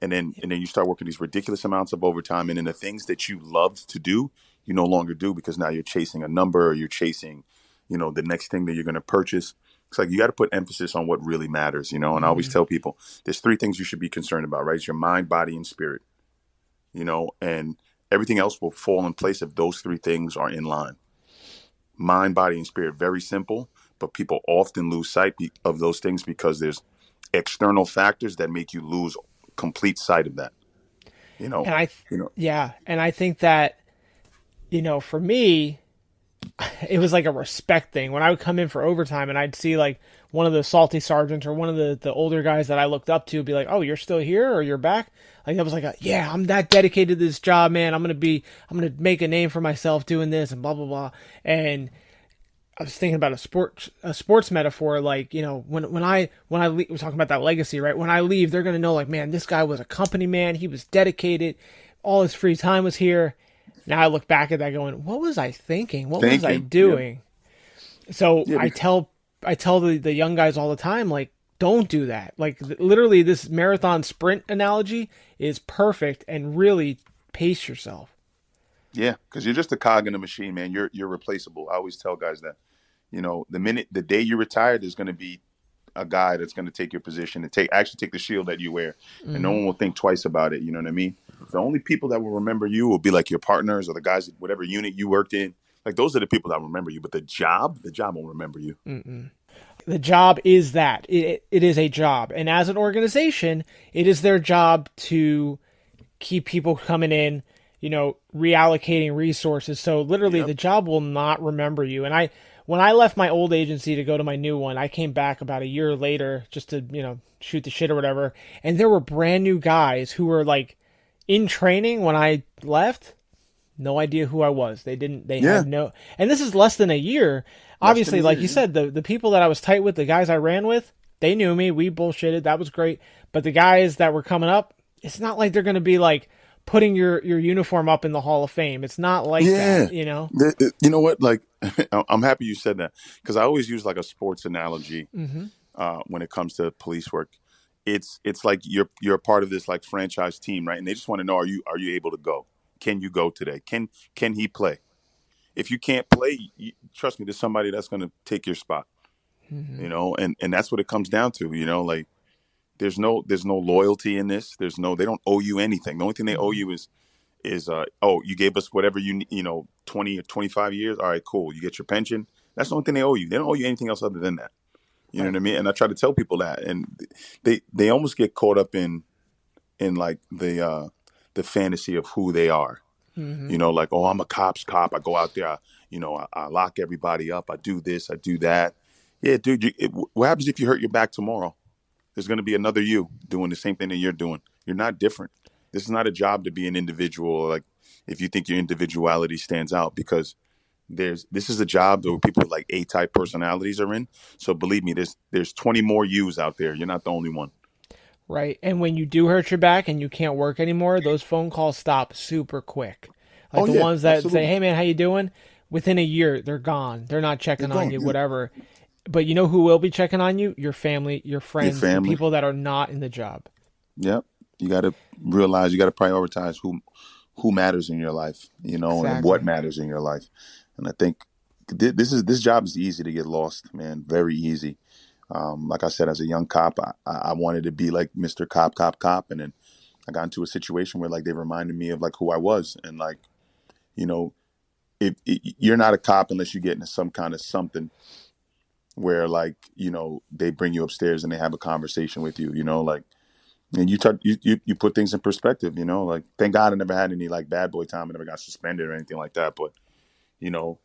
and then and then you start working these ridiculous amounts of overtime, and then the things that you loved to do, you no longer do because now you're chasing a number, or you're chasing, you know, the next thing that you're going to purchase. It's like you got to put emphasis on what really matters, you know. And I always tell people there's three things you should be concerned about, right? It's your mind, body, and spirit, you know, and everything else will fall in place if those three things are in line. Mind, body, and spirit, very simple, but people often lose sight of those things because there's external factors that make you lose complete sight of that. You know, And I, th- you know, yeah, and I think that, you know, for me, *laughs* it was like a respect thing. When I would come in for overtime and I'd see like one of the salty sergeants or one of the, the older guys that I looked up to be like, "Oh, you're still here or you're back?" Like that was like, a, "Yeah, I'm that dedicated to this job, man. I'm gonna be, I'm gonna make a name for myself doing this and blah blah blah." And I was thinking about a sports a sports metaphor, like you know, when when I when I le- we're talking about that legacy, right? When I leave, they're gonna know, like, man, this guy was a company man. He was dedicated. All his free time was here. Now I look back at that, going, what was I thinking? What was I Thinking, yeah. doing? So Yeah, I tell I tell the the young guys all the time, like, don't do that. Like, literally, this marathon sprint analogy is perfect, and really pace yourself. Yeah, because you're just a cog in a machine, man. You're you're replaceable. I always tell guys that. You know, the minute the day you retire, there's going to be a guy that's going to take your position and take actually take the shield that you wear, and no mm-hmm. one will think twice about it. You know what I mean? The only people that will remember you will be like your partners or the guys, whatever unit you worked in. Like those are the people that remember you. But the job, the job won't remember you. the job is that it, it is a job and as an organization it is their job to keep people coming in you know reallocating resources so literally the job will not remember you and i when i left my old agency to go to my new one i came back about a year later just to you know shoot the shit or whatever and there were brand new guys who were like in training when i left no idea who I was. They didn't. They Yeah. had no. And this is less than a year. Obviously, a like year, you yeah. said, the the people that I was tight with, the guys I ran with, they knew me. We bullshitted. That was great. But the guys that were coming up, it's not like they're going to be like putting your your uniform up in the Hall of Fame. It's not like Yeah. that. You know. You know what? Like, *laughs* I'm happy you said that because I always use like a sports analogy uh, when it comes to police work. It's it's like you're you're a part of this like franchise team, right? And they just want to know are you are you able to go? Can you go today? Can can he play? If you can't play, you, trust me, there's somebody that's going to take your spot. You know, and and that's what it comes down to. You know, like there's no there's no loyalty in this. There's no they don't owe you anything. The only thing they owe you is is uh oh you gave us whatever you you know 20 or 25 years? All right cool. You get your pension. That's the only thing they owe you. They don't owe you anything else other than that. You know what i mean? And i try to tell people that and they they almost get caught up in in like the uh the fantasy of who they are. You know like oh i'm a cop's cop. I go out there I, you know I, I lock everybody up. I do this i do that. Yeah dude you, it, what happens if you hurt your back tomorrow there's going to be another you doing the same thing that you're doing. You're not different. This is not a job to be an individual. Like if you think your individuality stands out, because there's this is a job where people with like A type personalities are in. So believe me, there's there's 20 more yous out there. You're not the only one. Right. And when you do hurt your back and you can't work anymore, those phone calls stop super quick. Like Oh, the yeah, ones that absolutely. say, "Hey man, how you doing?" Within a year, they're gone. They're not checking They're on you, whatever. But you know who will be checking on you? Your family, your friends, the family. people that are not in the job. Yep. You got to realize you got to prioritize who who matters in your life, you know, and what matters in your life. And I think thi- this is this job is easy to get lost, man. Very easy. Um, like I said, as a young cop, I, I I wanted to be like Mr. Cop, Cop, Cop, and then I got into a situation where like they reminded me of like who I was, and like, you know, if, if you're not a cop unless you get into some kind of something where like you know they bring you upstairs and they have a conversation with you, you know, like and you, talk, you you you put things in perspective, you know. Like, thank God I never had any like bad boy time. I never got suspended or anything like that. But you know,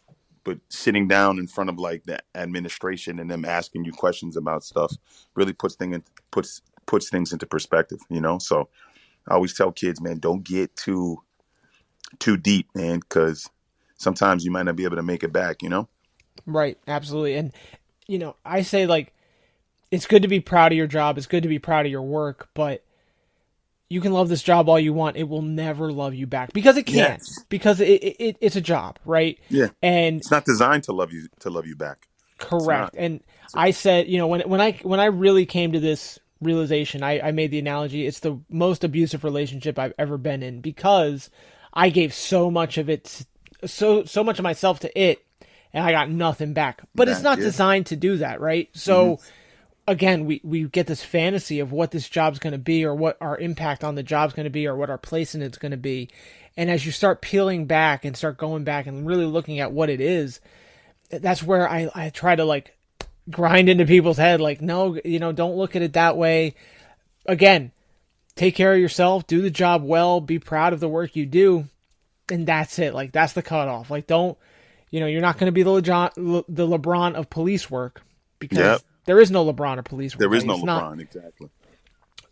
but sitting down in front of like the administration and them asking you questions about stuff really puts thing in, puts puts things into perspective, you know. So I always tell kids, man, don't get too too deep, man, because sometimes you might not be able to make it back, you know. Right, absolutely. And you know, I say like it's good to be proud of your job, it's good to be proud of your work, but you can love this job all you want. It will never love you back because it can't. Yes. Because it, it, it it's a job, right? Yeah, And it's not designed to love you to love you back. correct. And I said, you know, when when I when I really came to this realization, I, I made the analogy. It's the most abusive relationship I've ever been in because I gave so much of it, so so much of myself to it, and I got nothing back. But it's not yeah. designed to do that, right? So mm-hmm. again, we, we get this fantasy of what this job's going to be or what our impact on the job's going to be or what our place in it's going to be. And as you start peeling back and start going back and really looking at what it is, that's where I, I try to like grind into people's head like, no, you know, don't look at it that way. Again, take care of yourself, do the job well, be proud of the work you do, and that's it. Like that's the cutoff. Like don't, you know, you're not going to be the LeBron, the LeBron of police work because Yep. there is no LeBron of police work. There is Like, no it's LeBron, not- exactly.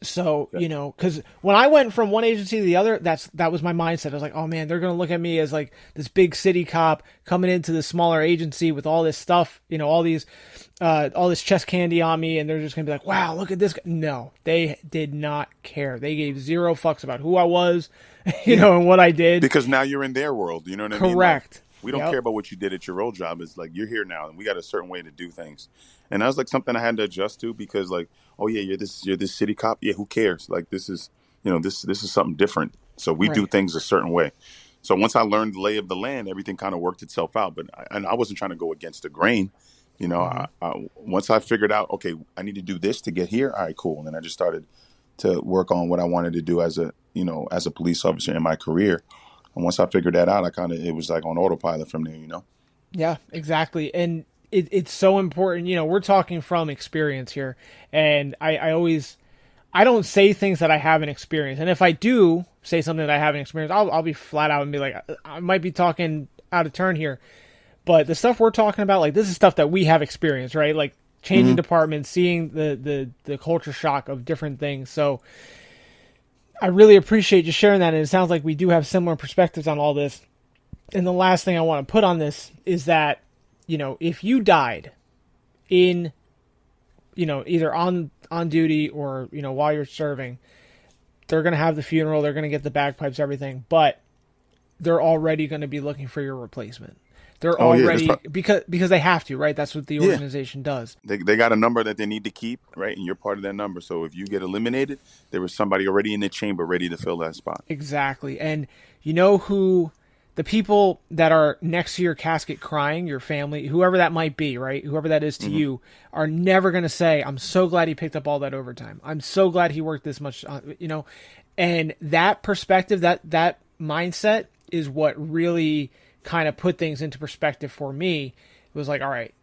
so you know, because when I went from one agency to the other, that's that was my mindset. I was like, oh man, they're gonna look at me as like this big city cop coming into the smaller agency with all this stuff, you know, all these, uh, all this chest candy on me, and they're just gonna be like, wow, look at this. guy. No, they did not care. They gave zero fucks about who I was, *laughs* you know, and what I did. Because now you're in their world. You know what I mean? Like, Correct. We don't Yep. care about what you did at your old job. It's like you're here now, and we got a certain way to do things. And that was like something I had to adjust to because, like, oh yeah, you're this you're this city cop. Yeah, who cares? Like this is you know this this is something different. So we do things a certain way. So once I learned the lay of the land, everything kind of worked itself out. But I, and I wasn't trying to go against the grain. You know, mm-hmm. I, I, once I figured out, okay, I need to do this to get here. All right, cool. And then I just started to work on what I wanted to do as a you know as a police officer in my career. And once I figured that out, I kind of it was like on autopilot from there. You know. Yeah, exactly. And it, it's so important. You know, we're talking from experience here. And I, I always, I don't say things that I haven't experienced. And if I do say something that I haven't experienced, I'll, I'll be flat out and be like, I might be talking out of turn here. But the stuff we're talking about, like, this is stuff that we have experienced, right? Like, changing mm-hmm. departments, seeing the, the, the culture shock of different things. So, I really appreciate you sharing that. And it sounds like we do have similar perspectives on all this. And the last thing I want to put on this is that, you know, if you died in, you know, either on on duty or you know while you're serving, they're gonna have the funeral, they're gonna get the bagpipes, everything, but they're already gonna be looking for your replacement. They're Oh, yeah, already because because they have to, right? That's what the Yeah. organization does. They, they got a number that they need to keep, right? And you're part of that number. So if you get eliminated, there was somebody already in the chamber ready to fill that spot. Exactly. And you know who the people that are next to your casket crying, your family, whoever that might be, right? Whoever that is to you, are never going to say, I'm so glad he picked up all that overtime. I'm so glad he worked this much, uh, you know. And that perspective, that that mindset is what really kind of put things into perspective for me. It was like, all right,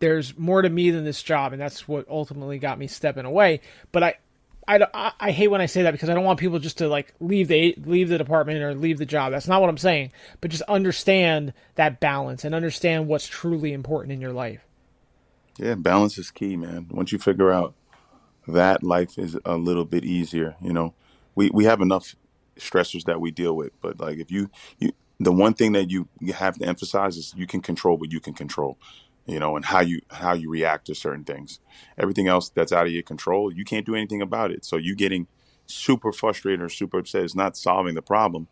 there's more to me than this job, and that's what ultimately got me stepping away. But I, I, I, hate when I say that because I don't want people just to like leave the leave the department or leave the job. That's not what I'm saying. But just understand that balance and understand what's truly important in your life. Yeah, balance is key, man. Once you figure out that, life is a little bit easier. You know, we we have enough stressors that we deal with, but like if you you the one thing that you, you have to emphasize is you can control what you can control. You know, and how you how you react to certain things. Everything else that's out of your control, you can't do anything about it. So you getting super frustrated or super upset is not solving the problem.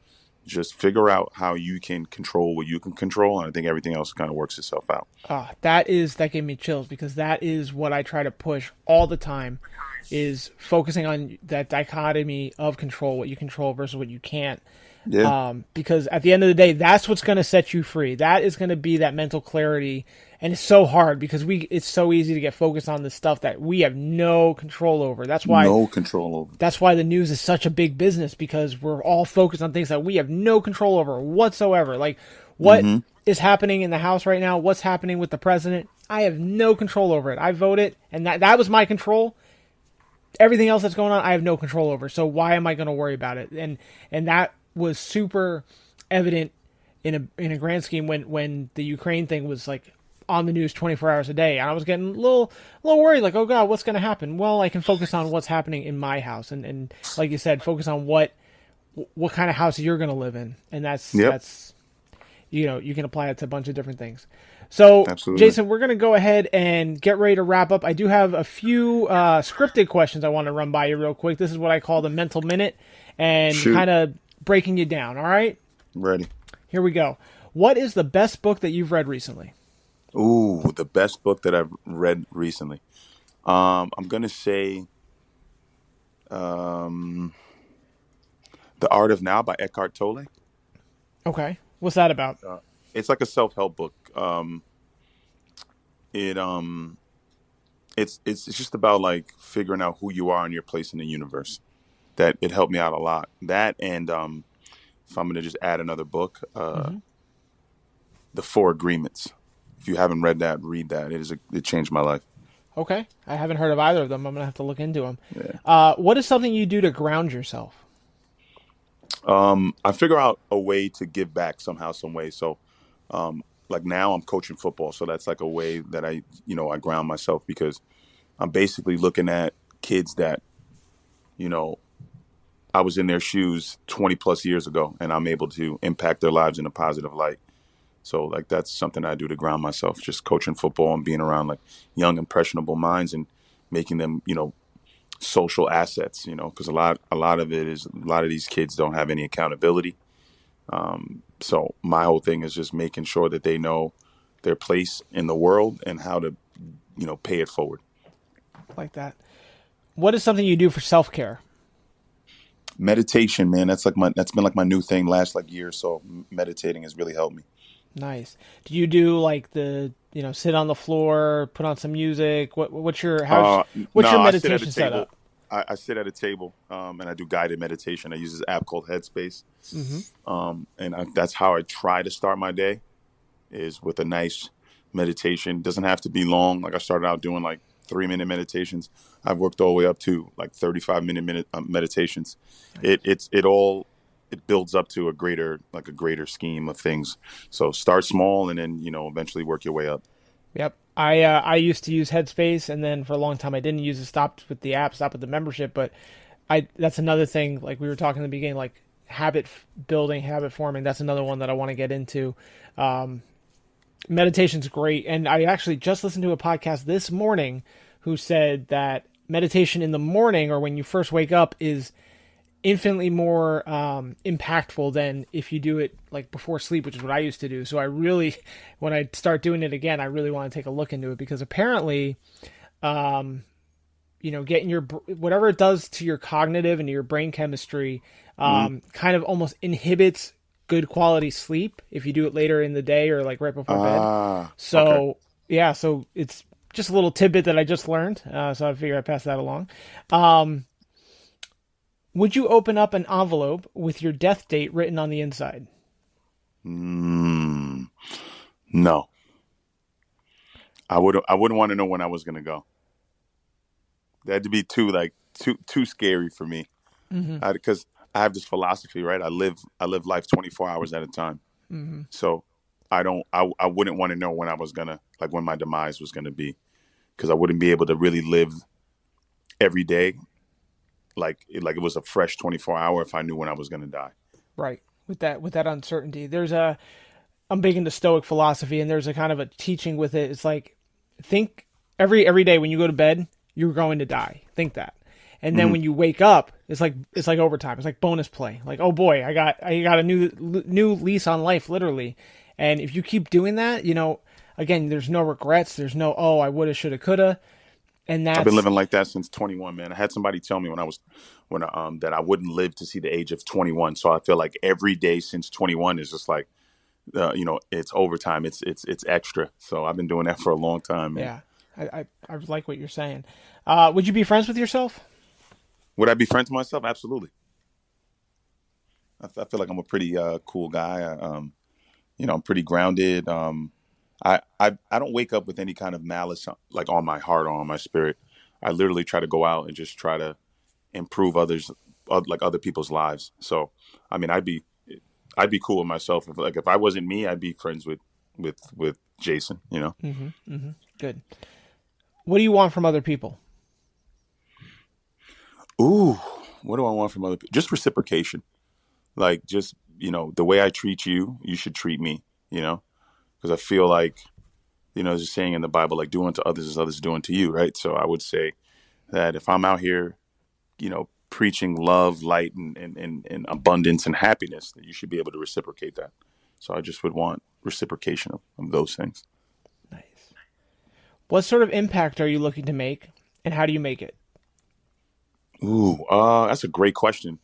Just figure out how you can control what you can control, and I think everything else kind of works itself out. Ah, that is that gave me chills because that is what I try to push all the time is focusing on that dichotomy of control, what you control versus what you can't. Yeah. Um, because at the end of the day, that's what's going to set you free. That is going to be that mental clarity, and it's so hard because we it's so easy to get focused on the stuff that we have no control over. That's why no control over. that's why the news is such a big business because we're all focused on things that we have no control over whatsoever. Like what is happening in the house right now, what's happening with the president, I have no control over it. I voted and that that was my control. Everything else that's going on, I have no control over. So why am I going to worry about it? And and that was super evident in a in a grand scheme when when the Ukraine thing was like on the news 24 hours a day. And I was getting a little a little worried like oh god what's going to happen? Well I can focus on what's happening in my house and and like you said focus on what what kind of house you're going to live in. And that's Yep. that's you know you can apply it to a bunch of different things. So Absolutely. Jason we're going to go ahead and get ready to wrap up. I do have a few uh, scripted questions I want to run by you real quick. This is what I call the mental minute. And kind of breaking you down all right Ready. here we go what is the best book that you've read recently Ooh, the best book that I've read recently. Um, I'm gonna say, um, "The Art of Now" by Eckhart Tolle. Okay. What's that about? it's like a self help book. Um, it um, it's it's it's just about like figuring out who you are and your place in the universe. That it helped me out a lot. That and um, if I'm gonna just add another book, uh, the Four Agreements. If you haven't read that, read that. It is a, it changed my life. Okay, I haven't heard of either of them. I'm gonna have to look into them. Yeah. Uh, what is something you do to ground yourself? Um, I figure out a way to give back somehow, some way. So, um, like now I'm coaching football, so that's like a way that I, you know, I ground myself because I'm basically looking at kids that, you know, I was in their shoes 20 plus years ago, and I'm able to impact their lives in a positive light. So, like that's something I do to ground myself, just coaching football and being around like young, impressionable minds and making them, you know, social assets, you know, because a lot a lot of it is a lot of these kids don't have any accountability. Um, so my whole thing is just making sure that they know their place in the world and how to, you know, pay it forward. Like that. What is something you do for self care? Meditation, man, that's like my that's been like my new thing last like year. or So meditating has really helped me. Nice. Do you do like the you know sit on the floor, put on some music? What what's your how's, Uh, what's no, your I sit at a meditation table. setup? I, I sit at a table um, and I do guided meditation. I use this app called Headspace, Mm-hmm. um, and I, that's how I try to start my day, is with a nice meditation. Doesn't have to be long. Like I started out doing like three minute meditations. I've worked all the way up to like thirty five minute minute um, meditations. It it's it all it builds up to a greater like a greater scheme of things. So start small and then you know eventually work your way up. Yep. I uh, I used to use Headspace, and then for a long time I didn't use it. Stopped with the app, stopped with the membership. But I that's another thing. Like we were talking in the beginning, like habit building, habit forming. That's another one that I want to get into. Um, meditation's great, and I actually just listened to a podcast this morning who said that meditation in the morning or when you first wake up is infinitely more um, impactful than if you do it like before sleep, which is what I used to do. So I really, *laughs* when I start doing it again, I really want to take a look into it because apparently, um, you know, getting your whatever it does to your cognitive and to your brain chemistry, um, kind of almost inhibits good quality sleep if you do it later in the day or like right before bed. Ah, So okay. yeah, so it's just a little tidbit that I just learned. Uh, so I figure I pass that along. Um, would you open up an envelope with your death date written on the inside? Mm, no. I would I wouldn't want to know when I was gonna go. That'd be too like too too scary for me. Because I have this philosophy, right? I live I live life twenty four hours at a time. Mm-hmm. So I don't I I wouldn't want to know when I was gonna like when my demise was gonna be, because I wouldn't be able to really live every day like like it was a fresh twenty four hour if I knew when I was gonna die. Right. With that with that uncertainty. There's a I'm big into stoic philosophy and there's a kind of a teaching with it. It's like think every every day when you go to bed, you're going to die. Think that. And then when you wake up, it's like it's like overtime. It's like bonus play. Like, oh boy, I got I got a new new lease on life literally. And if you keep doing that, you know, again, there's no regrets. There's no oh, I woulda, shoulda, coulda. And that's I've been living like that since 21, man. I had somebody tell me when I was when I, um that I wouldn't live to see the age of 21. So I feel like every day since 21 is just like uh, you know, it's overtime. It's it's it's extra. So I've been doing that for a long time. Man. yeah. I, I, I like what you're saying. Uh, would you be friends with yourself? Would I be friends with myself? Absolutely. I, I feel like I'm a pretty uh, cool guy. I, um, you know, I'm pretty grounded. Um, I, I I don't wake up with any kind of malice like on my heart or on my spirit. I literally try to go out and just try to improve others, oth- like other people's lives. So, I mean, I'd be I'd be cool with myself. If like if I wasn't me, I'd be friends with with with Jason. You know. Good. What do you want from other people? Ooh, what do I want from other people? Just reciprocation. Like, just, you know, the way I treat you, you should treat me, you know? Because I feel like, you know, a saying in the Bible, like, doing to others as others doing to you, right? So I would say that if I'm out here, you know, preaching love, light, and, and, and, and abundance and happiness, that you should be able to reciprocate that. So I just would want reciprocation of, of those things. Nice. What sort of impact are you looking to make, and how do you make it? Ooh, uh, that's a great question.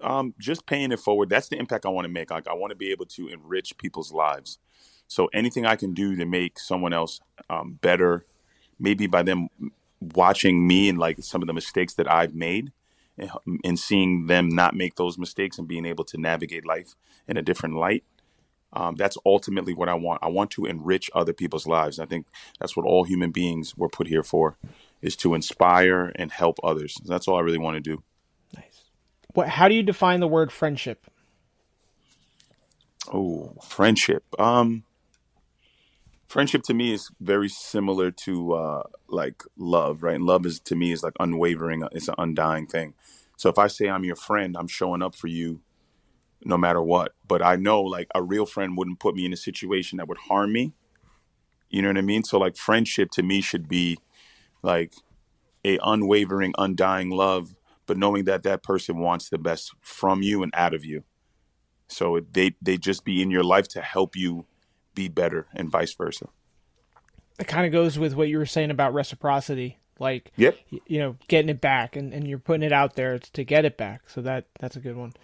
Um, just paying it forward. That's the impact I want to make. Like I want to be able to enrich people's lives. So anything I can do to make someone else um, better, maybe by them watching me and like some of the mistakes that I've made, and, and seeing them not make those mistakes and being able to navigate life in a different light. Um, that's ultimately what I want. I want to enrich other people's lives. I think that's what all human beings were put here for, is to inspire and help others. That's all I really want to do. Nice. What? How do you define the word friendship? Oh, friendship. Um, friendship to me is very similar to uh, like love, right? And love is to me is like unwavering. It's an undying thing. So if I say I'm your friend, I'm showing up for you no matter what. But I know like a real friend wouldn't put me in a situation that would harm me. You know what I mean? So like friendship to me should be like a unwavering, undying love, but knowing that that person wants the best from you and out of you. So they they just be in your life to help you be better and vice versa. It kind of goes with what you were saying about reciprocity, like Yep. you know, getting it back, and, and you're putting it out there to get it back. So that that's a good one.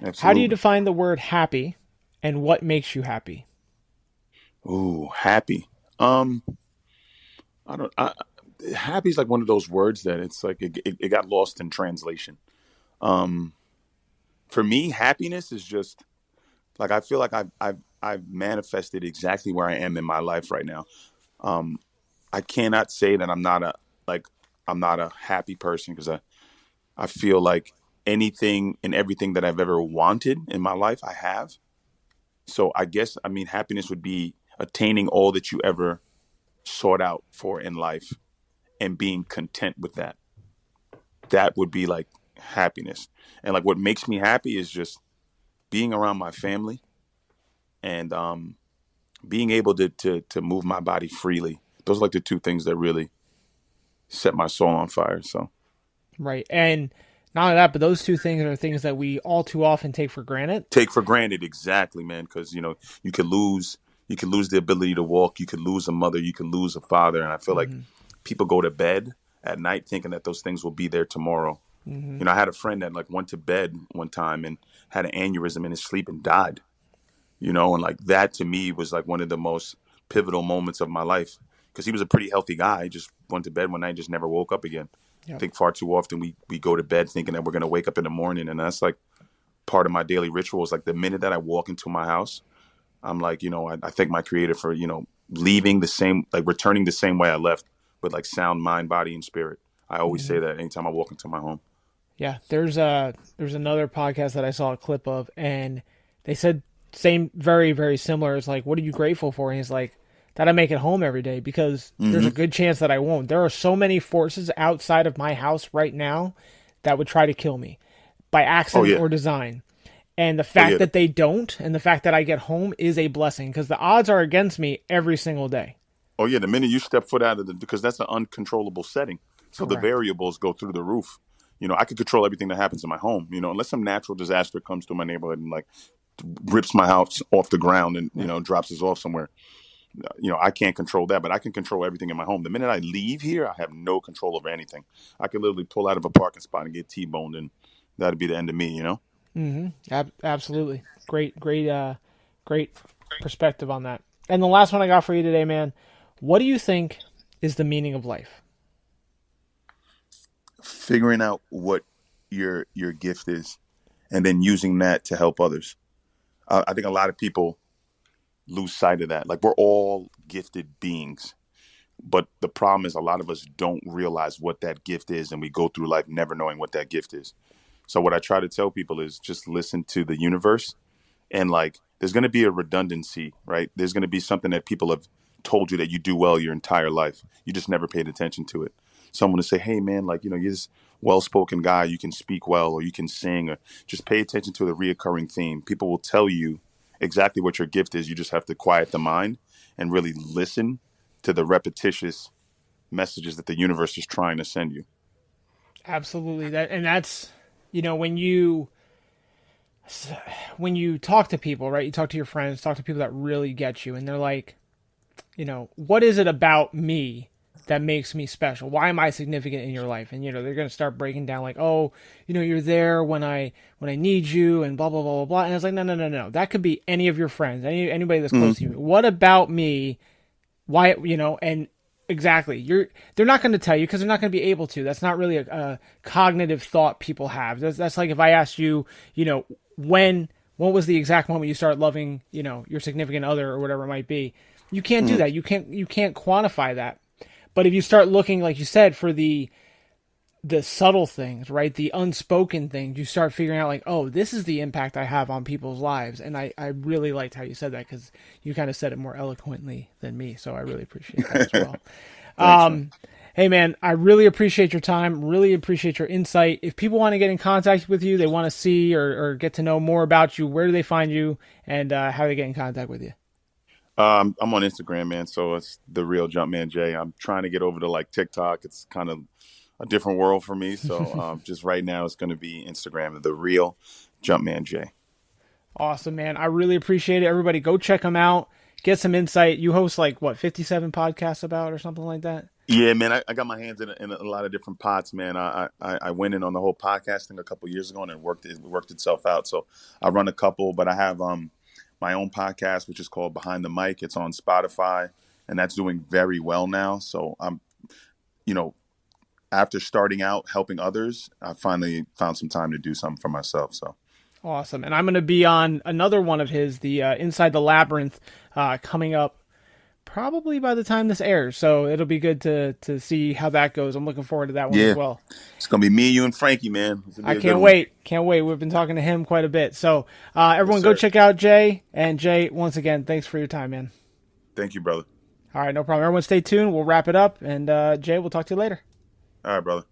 Absolutely. How do you define the word happy, and what makes you happy? Ooh, happy. Um, I don't. I, happy is like one of those words that it's like it, it, it got lost in translation. Um, for me, happiness is just like I feel like I've I've I've manifested exactly where I am in my life right now. Um, I cannot say that I'm not a like I'm not a happy person because I I feel like anything and everything that I've ever wanted in my life I have. So I guess I mean happiness would be attaining all that you ever sought out for in life and being content with that. That would be like happiness. And like what makes me happy is just being around my family and um being able to to to move my body freely. Those are like the two things that really set my soul on fire. So Right, and not only that, but those two things are things that we all too often take for granted. take for granted exactly man because you know you could lose you could lose the ability to walk you could lose a mother you could lose a father and i feel like people go to bed at night thinking that those things will be there tomorrow. Mm-hmm. You know i had a friend that like went to bed one time and had an aneurysm in his sleep and died you know and like that to me was like one of the most pivotal moments of my life because he was a pretty healthy guy. He just went to bed one night and just never woke up again. I think far too often we we go to bed thinking that we're going to wake up in the morning and that's like part of my daily rituals. Like the minute that I walk into my house, I'm like, you know, I, I thank my creator for, you know, leaving the same, like returning the same way I left with like sound mind, body, and spirit. I always say that anytime I walk into my home. Yeah, there's a there's another podcast that I saw a clip of, and they said same, very very similar. It's like, what are you grateful for? And he's like, that I make it home every day because there's a mm-hmm. good chance that I won't. There are so many forces outside of my house right now that would try to kill me by oh, accident yeah. or design. And the oh, fact yeah. that they don't, and the fact that I get home is a blessing because the odds are against me every single day. Oh yeah, the minute you step foot out of the, because that's an uncontrollable setting. So the Correct. variables go through the roof. You know, I could control everything that happens in my home. You know, unless some natural disaster comes to my neighborhood and like rips my house off the ground and you know drops us off somewhere. You know, I can't control that, but I can control everything in my home. The minute I leave here, I have no control over anything. I could literally pull out of a parking spot and get t-boned, and that'd be the end of me. You know. Ab- absolutely. Great, great, uh, great perspective on that. And the last one I got for you today, man. What do you think is the meaning of life? figuring out what your your gift is and then using that to help others. Uh, i think a lot of people lose sight of that. Like we're all gifted beings but the problem is a lot of us don't realize what that gift is and we go through life never knowing what that gift is. So what i try to tell people is just listen to the universe and like there's going to be a redundancy right? There's going to be something that people have told you that you do well your entire life. You just never paid attention to it. Someone to say hey man like you know you're this well-spoken guy. You can speak well or you can sing or just pay attention to the reoccurring theme. People will tell you exactly what your gift is. You just have to quiet the mind and really listen to the repetitious messages that the universe is trying to send you. Absolutely. That and that's you know when you when you talk to people, right? You talk to your friends, talk to people that really get you and they're like, you know, what is it about me that makes me special? Why am I significant in your life? And you know, they're going to start breaking down like, "Oh, you know, you're there when I when I need you and blah blah blah blah blah." And I was like, "No, no, no, no. That could be any of your friends, any anybody that's close to mm-hmm. you. What about me? Why, you know, and exactly. You're they're not going to tell you because they're not going to be able to. That's not really a, a cognitive thought people have. That's that's like if I asked you, you know, when what was the exact moment you started loving, you know, your significant other or whatever it might be. You can't do that. You can't you can't quantify that. But if you start looking, like you said, for the the subtle things, right? The unspoken things, you start figuring out like, oh, this is the impact I have on people's lives. And I, I really liked how you said that because you kind of said it more eloquently than me. So I really appreciate that as well. *laughs* um, hey man, I really appreciate your time. Really appreciate your insight. If people want to get in contact with you, they want to see or, or get to know more about you, where do they find you and uh, how do they get in contact with you? Um, I'm on Instagram, man. So it's the real Jumpman J. I'm trying to get over to like TikTok. It's kind of a different world for me. So *laughs* um, just right now, it's going to be Instagram, the real Jumpman J. Awesome, man. I really appreciate it. Everybody, go check them out. Get some insight. You host like what 57 podcasts about or something like that. Yeah, man, I, I got my hands in a, in a lot of different pots, man. I, I I went in on the whole podcasting a couple years ago and it worked it worked itself out. So I run a couple, but I have um my own podcast which is called Behind the Mic. It's on Spotify and that's doing very well now. So I'm you know after starting out helping others, I finally found some time to do something for myself. So awesome! And I'm going to be on another one of his, the uh, Inside the Labyrinth, uh, coming up probably by the time this airs. So it'll be good to to see how that goes. I'm looking forward to that one yeah. as well. It's gonna be me, you, and Frankie, man. I can't wait. Can't wait. We've been talking to him quite a bit. So uh, everyone, yes, go check out Jay. And Jay, once again, thanks for your time, man. Thank you, brother. All right, no problem. Everyone, stay tuned. We'll wrap it up. And uh, Jay, we'll talk to you later. All right, brother.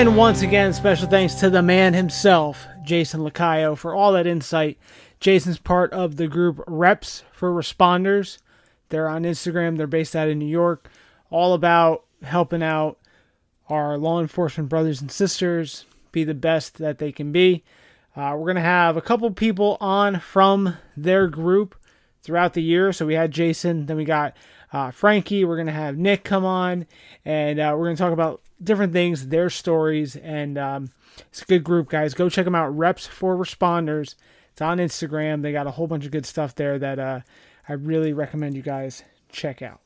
And once again, special thanks to the man himself, Jason Lacayo, for all that insight. Jason's part of the group Reps for Responders. They're on Instagram. They're based out of New York. All about helping out our law enforcement brothers and sisters be the best that they can be. Uh, we're going to have a couple people on from their group throughout the year. So we had Jason, then we got uh, Frankie. We're going to have Nick come on, and uh, we're going to talk about different things, their stories, and um, it's a good group, guys. Go check them out. Reps for Responders. It's on Instagram. They got a whole bunch of good stuff there that uh, I really recommend you guys check out.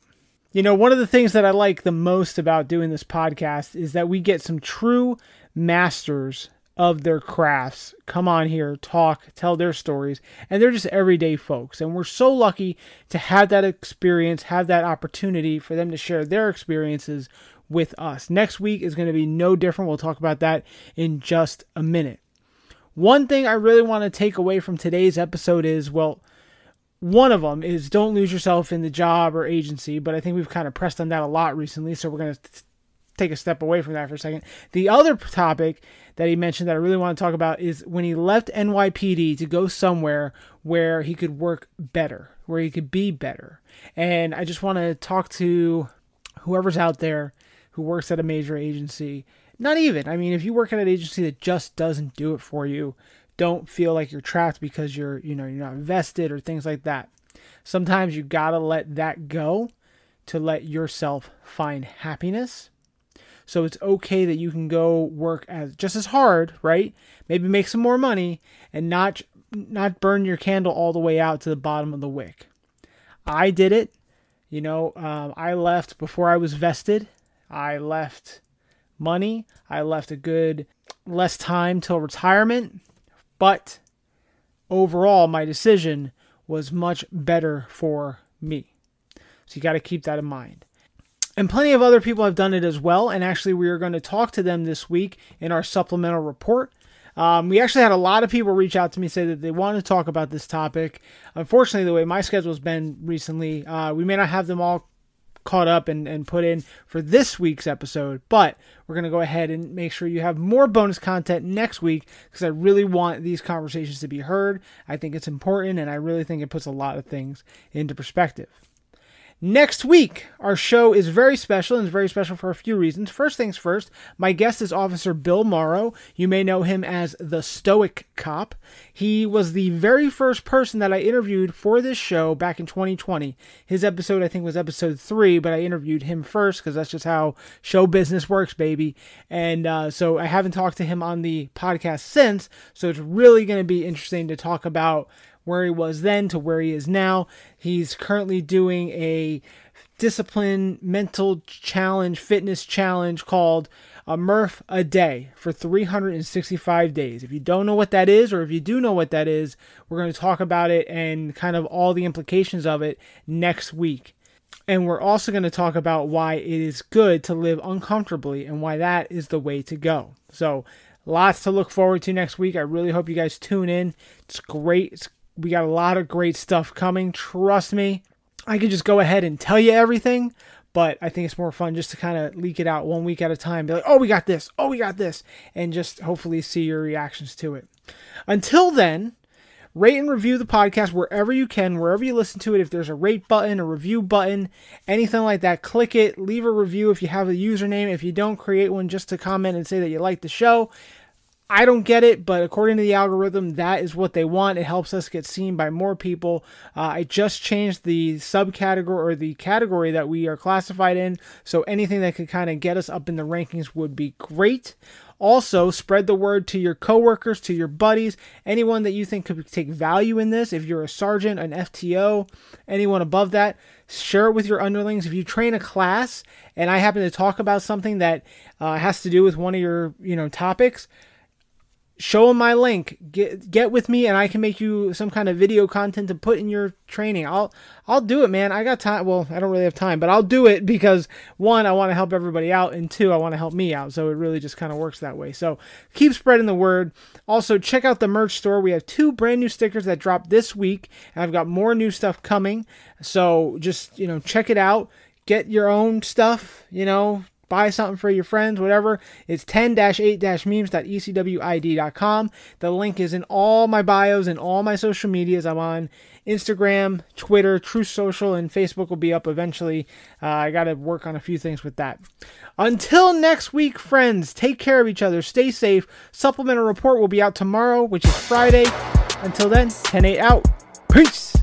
You know, one of the things that I like the most about doing this podcast is that we get some true masters of their crafts come on here, talk, tell their stories, and they're just everyday folks. And we're so lucky to have that experience, have that opportunity for them to share their experiences with us. Next week is going to be no different. We'll talk about that in just a minute. One thing I really want to take away from today's episode is well, one of them is don't lose yourself in the job or agency, but I think we've kind of pressed on that a lot recently, so we're going to take a step away from that for a second. The other topic that he mentioned that I really want to talk about is when he left NYPD to go somewhere where he could work better, where he could be better. And I just want to talk to whoever's out there who works at a major agency. Not even. I mean, if you work at an agency that just doesn't do it for you, don't feel like you're trapped because you're, you know, you're not vested or things like that. Sometimes you got to let that go to let yourself find happiness. So it's okay that you can go work as just as hard, right? Maybe make some more money and not not burn your candle all the way out to the bottom of the wick. I did it. You know, um, I left before I was vested. I left money. I left a good less time till retirement. But overall, my decision was much better for me. So you got to keep that in mind. And plenty of other people have done it as well. And actually, we are going to talk to them this week in our supplemental report. Um, we actually had a lot of people reach out to me say that they want to talk about this topic. Unfortunately, the way my schedule's been recently, uh, we may not have them all caught up and, and put in for this week's episode. But we're going to go ahead and make sure you have more bonus content next week because I really want these conversations to be heard. I think it's important and I really think it puts a lot of things into perspective. Next week, our show is very special and it's very special for a few reasons. First things first, my guest is Officer Bill Morrow. You may know him as the Stoic Cop. He was the very first person that I interviewed for this show back in 2020. His episode, I think, was episode three, but I interviewed him first because that's just how show business works, baby. And uh, so I haven't talked to him on the podcast since. So it's really going to be interesting to talk about where he was then to where he is now. He's currently doing a discipline mental challenge, fitness challenge called a Murph a day for 365 days. If you don't know what that is, or if you do know what that is, we're going to talk about it and kind of all the implications of it next week. And we're also going to talk about why it is good to live uncomfortably and why that is the way to go. So, lots to look forward to next week. I really hope you guys tune in. It's great. It's we got a lot of great stuff coming. Trust me. I could just go ahead and tell you everything, but I think it's more fun just to kind of leak it out one week at a time. Be like, oh, we got this. Oh, we got this. And just hopefully see your reactions to it. Until then, rate and review the podcast wherever you can, wherever you listen to it. If there's a rate button, a review button, anything like that, click it. Leave a review if you have a username. If you don't, create one just to comment and say that you like the show. I don't get it, but according to the algorithm, that is what they want. It helps us get seen by more people. Uh, I just changed the subcategory or the category that we are classified in, so anything that could kind of get us up in the rankings would be great. Also, spread the word to your coworkers, to your buddies, anyone that you think could take value in this. If you're a sergeant, an FTO, anyone above that, share it with your underlings. If you train a class and I happen to talk about something that uh, has to do with one of your, you know, topics, show them my link. Get get with me and i can make you some kind of video content to put in your training. I'll i'll do it man. I got time. Well i don't really have time but i'll do it because one i want to help everybody out and two i want to help me out. So it really just kind of works that way. So keep spreading the word. Also check out the merch store. We have two brand new stickers that dropped this week and i've got more new stuff coming. So just you know check it out. Get your own stuff you know buy something for your friends, whatever, it's 10-8-memes.ecwid.com. The link is in all my bios and all my social medias. I'm on Instagram, Twitter, Truth Social, and Facebook will be up eventually. Uh, I got to work on a few things with that. Until next week, friends, take care of each other, stay safe. Supplemental report will be out tomorrow, which is Friday. Until then, 10-8 out. Peace!